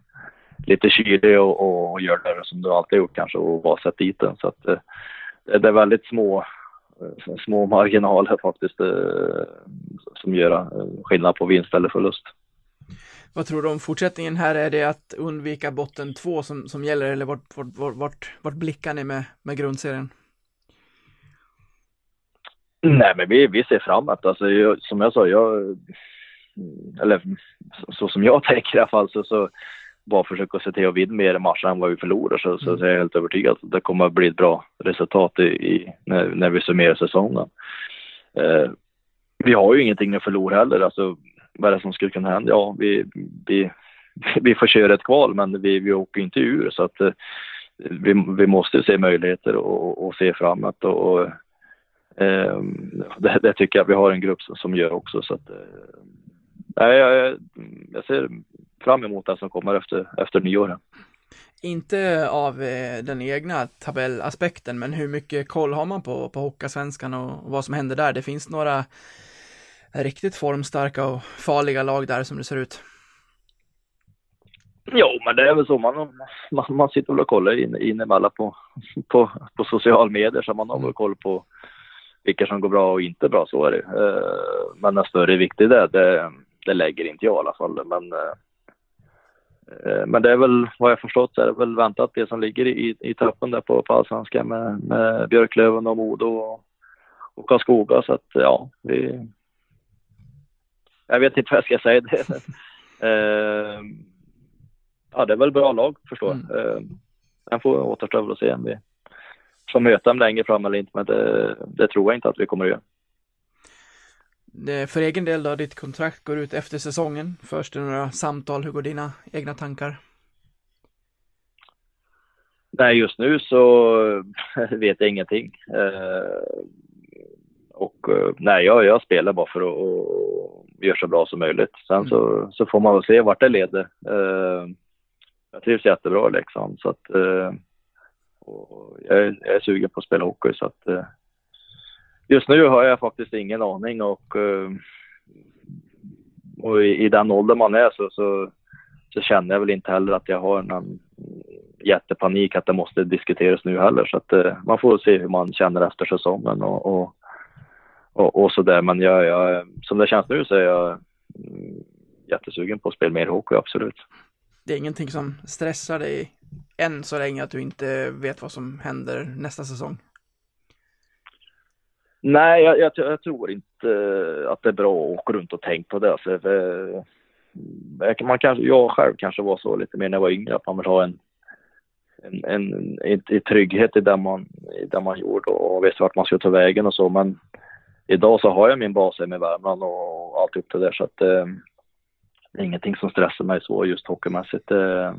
lite kylig och, och göra det som du alltid gjort kanske och bara sätta dit den. Så att, eh, det är väldigt små, små marginaler faktiskt eh, som gör eh, skillnad på vinst eller förlust. Vad tror du om fortsättningen här? Är det att undvika botten två som, som gäller eller vart, vart, vart, vart blickar ni med, med grundserien? Nej, men vi, vi ser framåt. Alltså, jag, som jag sa, jag, eller så som jag tänker i alla fall, så, så bara försöka se till att vinna mer matcher än vad vi förlorar så, så, så är jag helt övertygad att det kommer att bli ett bra resultat i, i när, när vi summerar säsongen. Eh, vi har ju ingenting att förlora heller. Alltså, vad är det som skulle kunna hända? Ja, vi, vi, vi får köra ett kval, men vi, vi åker inte ur så att eh, vi, vi måste se möjligheter och, och se framåt och, och eh, det, det, tycker jag vi har en grupp som, som gör också så att eh, jag, jag ser fram emot det som kommer efter, efter nyår. Inte av eh, den egna tabellaspekten, men hur mycket koll har man på, på Hockeyallsvenskan och, och vad som händer där? Det finns några riktigt formstarka och farliga lag där som det ser ut. Jo, men det är väl så. Man, man, man sitter väl och kollar in, in emellan på, på, på social medier så man har väl koll på vilka som går bra och inte bra. Så är det. Eh, men en större vikt i det, det, det lägger inte jag i alla fall. Men, eh, men det är väl vad jag förstått så är det väl väntat det som ligger i, i toppen där på, på allsvenskan med, med Björklöven och Modo och, och Karlskoga. Så att ja, vi, jag vet inte vad jag ska säga. Det, eh, ja, det är väl bra lag förstår jag. Mm. Eh, sen får återstå att se om vi får möta dem längre fram eller inte, men det, det tror jag inte att vi kommer att göra. Det, för egen del då, ditt kontrakt går ut efter säsongen. Förs det några samtal? Hur går dina egna tankar? Nej, just nu så vet jag ingenting. Eh, och eh, nej, jag, jag spelar bara för att göra så bra som möjligt. Sen mm. så, så får man väl se vart det leder. Eh, jag trivs jättebra i Leksand så att eh, jag, är, jag är sugen på att spela hockey så att eh, just nu har jag faktiskt ingen aning och, eh, och i, i, den ålder man är så, så, så, känner jag väl inte heller att jag har någon jättepanik att det måste diskuteras nu heller så att eh, man får se hur man känner efter säsongen och, och och, och sådär. Men jag, jag, som det känns nu så är jag mm, jättesugen på att spela mer hockey, absolut. Det är ingenting som stressar dig än så länge att du inte vet vad som händer nästa säsong? Nej, jag, jag, jag tror inte eh, att det är bra att åka runt och tänka på det. Alltså, mm, man kanske, jag själv kanske var så lite mer när jag var yngre, att man vill ha en, en, en, en, en trygghet i det man, i det man gjorde och visste vart man skulle ta vägen och så. Men idag så har jag min bas hemma i Värmland och allt upp till det så att eh, det är ingenting som stressar mig så just hockeymässigt. Eh,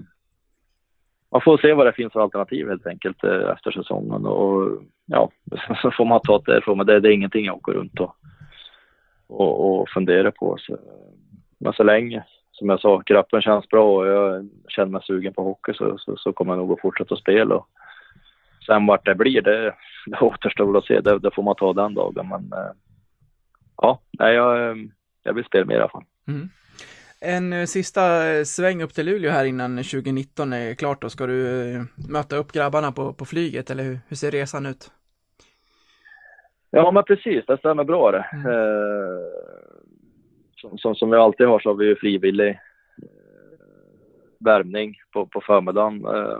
man får se vad det finns för alternativ helt enkelt eh, efter säsongen och ja, så får man ta det därifrån. Men det, det är ingenting jag åker runt och, och, och funderar på. Så, men så länge, som jag sa, kroppen känns bra och jag känner mig sugen på hockey så, så, så kommer jag nog att fortsätta spela. Och sen vart det blir, det, det återstår väl att se. Det, det, får man ta den dagen. Men eh, ja, jag, eh, jag vill spela mer i alla fall. Mm. En eh, sista eh, sväng upp till Luleå här innan 2019 är klart då. Ska du möta upp grabbarna på, på flyget eller hur, hur ser resan ut? Ja, men precis. Det stämmer bra det. Mm. Eh, som, som, som vi alltid har så har vi ju frivillig eh, värmning på, på förmiddagen. Eh,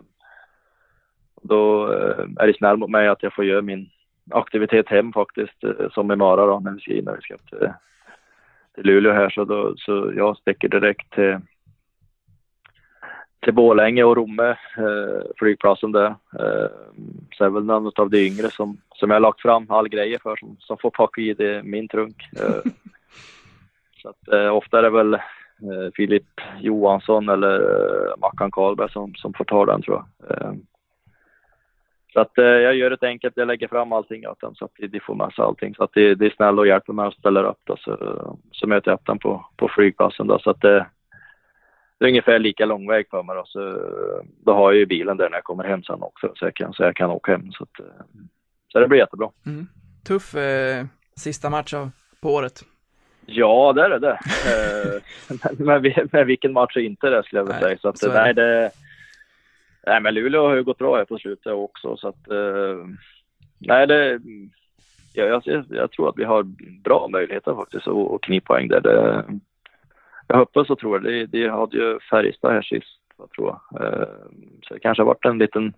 då eh, är det snäll mot mig att jag får göra min aktivitet hem faktiskt, eh, som imorgon då när vi ska in när vi ska till, till Luleå här. Så, då, så jag sticker direkt till, till Borlänge och Romme, eh, flygplatsen där. Eh, så är väl någon av de yngre som, som jag har lagt fram all grejer för som, som får packa i det, min trunk. Eh, så att, eh, ofta är det väl eh, Filip Johansson eller eh, Mackan Karlberg som, som får ta den tror jag. Eh, så att eh, jag gör det enkelt, jag lägger fram allting åt dem så att de får med sig allting. Så att de, de är snälla och hjälper mig och ställer upp då, så, så möter jag upp dem på, på flygplatsen då. Så att det, det är ungefär lika lång väg för mig då. Så då har jag ju bilen där när jag kommer hem sen också så jag kan, så jag kan åka hem. Så, att, eh, så det blir jättebra. Mm. Tuff eh, sista match av, på året. Ja, det är det. Eh, men, men, vilken match är inte det skulle jag vilja säga. Så att, så är nej, det, nej, men Luleå har ju gått bra här på slutet också. Så att, eh, nej, det, ja, jag, jag tror att vi har bra möjligheter faktiskt att, att knipa poäng där. Det, jag hoppas och tror det. De, hade ju Färjestad här sist, jag tror jag. Eh, så det kanske har varit en liten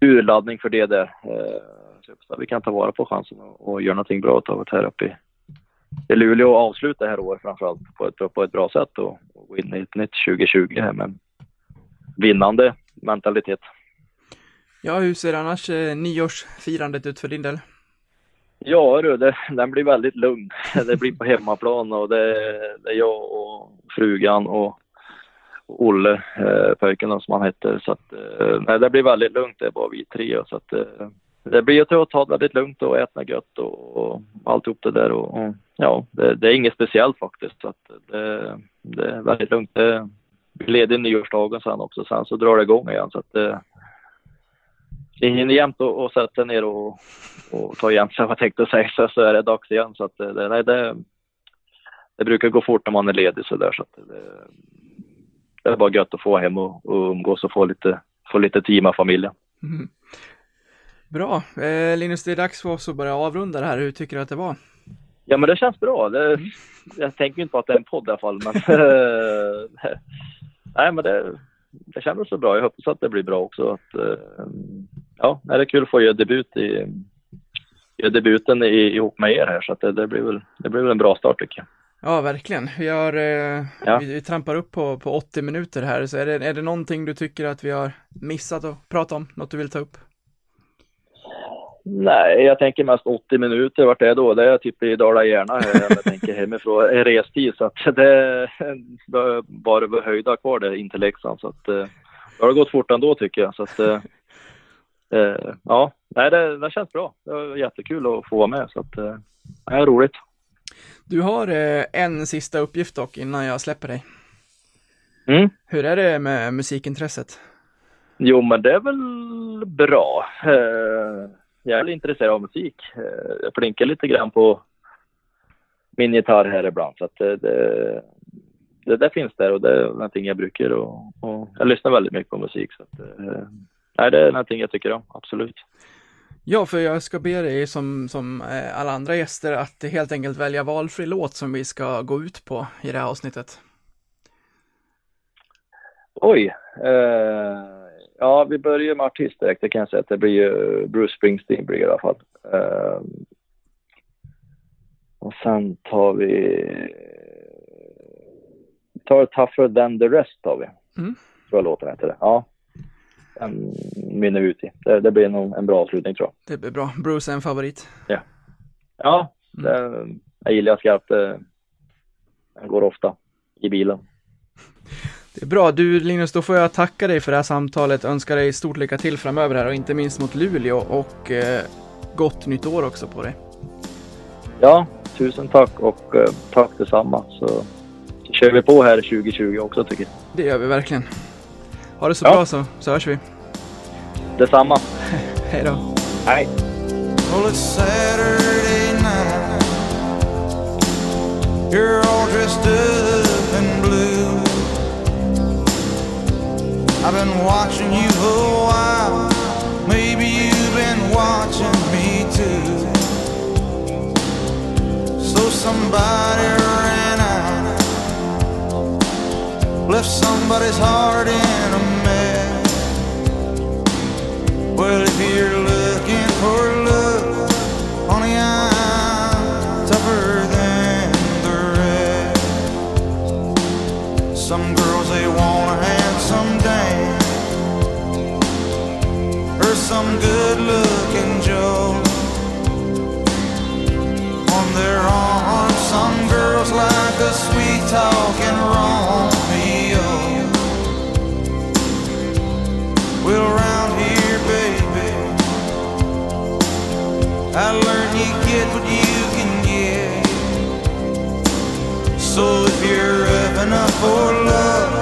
urladdning för det där. Eh, så jag att vi kan ta vara på chansen och, och göra någonting bra av det här uppe i, i Luleå och avsluta det här året framförallt på ett, på ett bra sätt och, och gå in i ett nytt 2020 här med vinnande mentalitet. Ja, hur ser annars eh, nyårsfirandet ut för din del? Ja du, det, den blir väldigt lugn. Det blir på hemmaplan och det, det är jag och frugan och, Olle, eh, pojken som han heter. Så att, eh, nej, det blir väldigt lugnt, det är bara vi tre. Så att, eh, det blir att ta det väldigt lugnt och äta gött och, och alltihop det där. Och, och ja, det, det, är inget speciellt faktiskt. Så att det, det är väldigt lugnt. Det, vi är ledig nyårsdagen sen också, sen så drar det igång igen. Så att eh, det, det hinner jämt att och sätta ner och, och ta igen sig vad jag tänkte säga så, så är det dags igen. Så att eh, det, nej, det, det brukar gå fort när man är ledig så där så att det, det är bara gött att få hem och, och umgås och få lite, få lite tid med familjen. Mm. Bra, eh, Linus det är dags för oss att börja avrunda det här. Hur tycker du att det var? Ja men det känns bra. Det, jag tänker inte på att det är en podd i alla fall men nej men det, det kändes så bra. Jag hoppas att det blir bra också. Att, eh, ja, det är kul att få göra debut i, göra debuten i, ihop med er här så det, det, blir väl, det blir väl en bra start tycker jag. Ja, verkligen. Vi, har, eh, Ja. vi, vi trampar upp på, på 80 minuter här, så är det, är det någonting du tycker att vi har missat att prata om? Något du vill ta upp? Nej, jag tänker mest 80 minuter. Vart är det då? Det är typ i Dala-Järna. Jag tänker hemifrån. Är restid så att det bör bara höjda kvar där in till Leksand. Så att eh, det har gått fort ändå tycker jag. Så att eh, eh, ja, nej det, det känns bra. Det var jättekul att få vara med. Så att eh, det är roligt. Du har eh, en sista uppgift dock innan jag släpper dig. Mm. Hur är det med musikintresset? Jo, men det är väl bra. Eh, jag är intresserad av musik. Eh, jag plinkar lite grann på min gitarr här ibland. Så att det, det, det där finns där och det är någonting jag brukar och, och jag lyssnar väldigt mycket på musik. Så att, eh, nej, det är någonting jag tycker om, absolut. Ja, för jag ska be dig som, som eh, alla andra gäster att helt enkelt välja valfri låt som vi ska gå ut på i det här avsnittet. Oj. Eh, ja, vi börjar med artist direkt. Det kan jag säga att det blir ju Bruce Springsteen blir i alla fall. Eh, och sen tar vi... Vi tar Tougher than the rest tar vi. Mm. Tror jag låten heter det. Ja. Den mynnar vi ut i. Det, det blir nog en bra avslutning tror jag. Det blir bra. Bruce är en favorit. Ja, det, jag gillar skarpt. Den går ofta i bilen. Det är bra. Du Linus, då får jag tacka dig för det här samtalet. Önskar dig stort lycka till framöver här och inte minst mot Luleå och eh, gott nytt år också på dig. Ja, tusen tack och eh, tack detsamma. Så, så kör vi på här 2020 också tycker jag. Det gör vi verkligen. Ha det så Ja. bra så, så hörs vi. Detsamma. Hej då. Hej. Well, it's Saturday night. You're all dressed up I've been watching you for a while. Maybe you've been watching me too. So somebody ran out, left somebody's heart in a mess. Well, if you're looking for some good-looking Joe. On their arms, some girls like a sweet-talking Romeo. Well, around here, baby, I learned you get what you can get. So if you're up enough for love,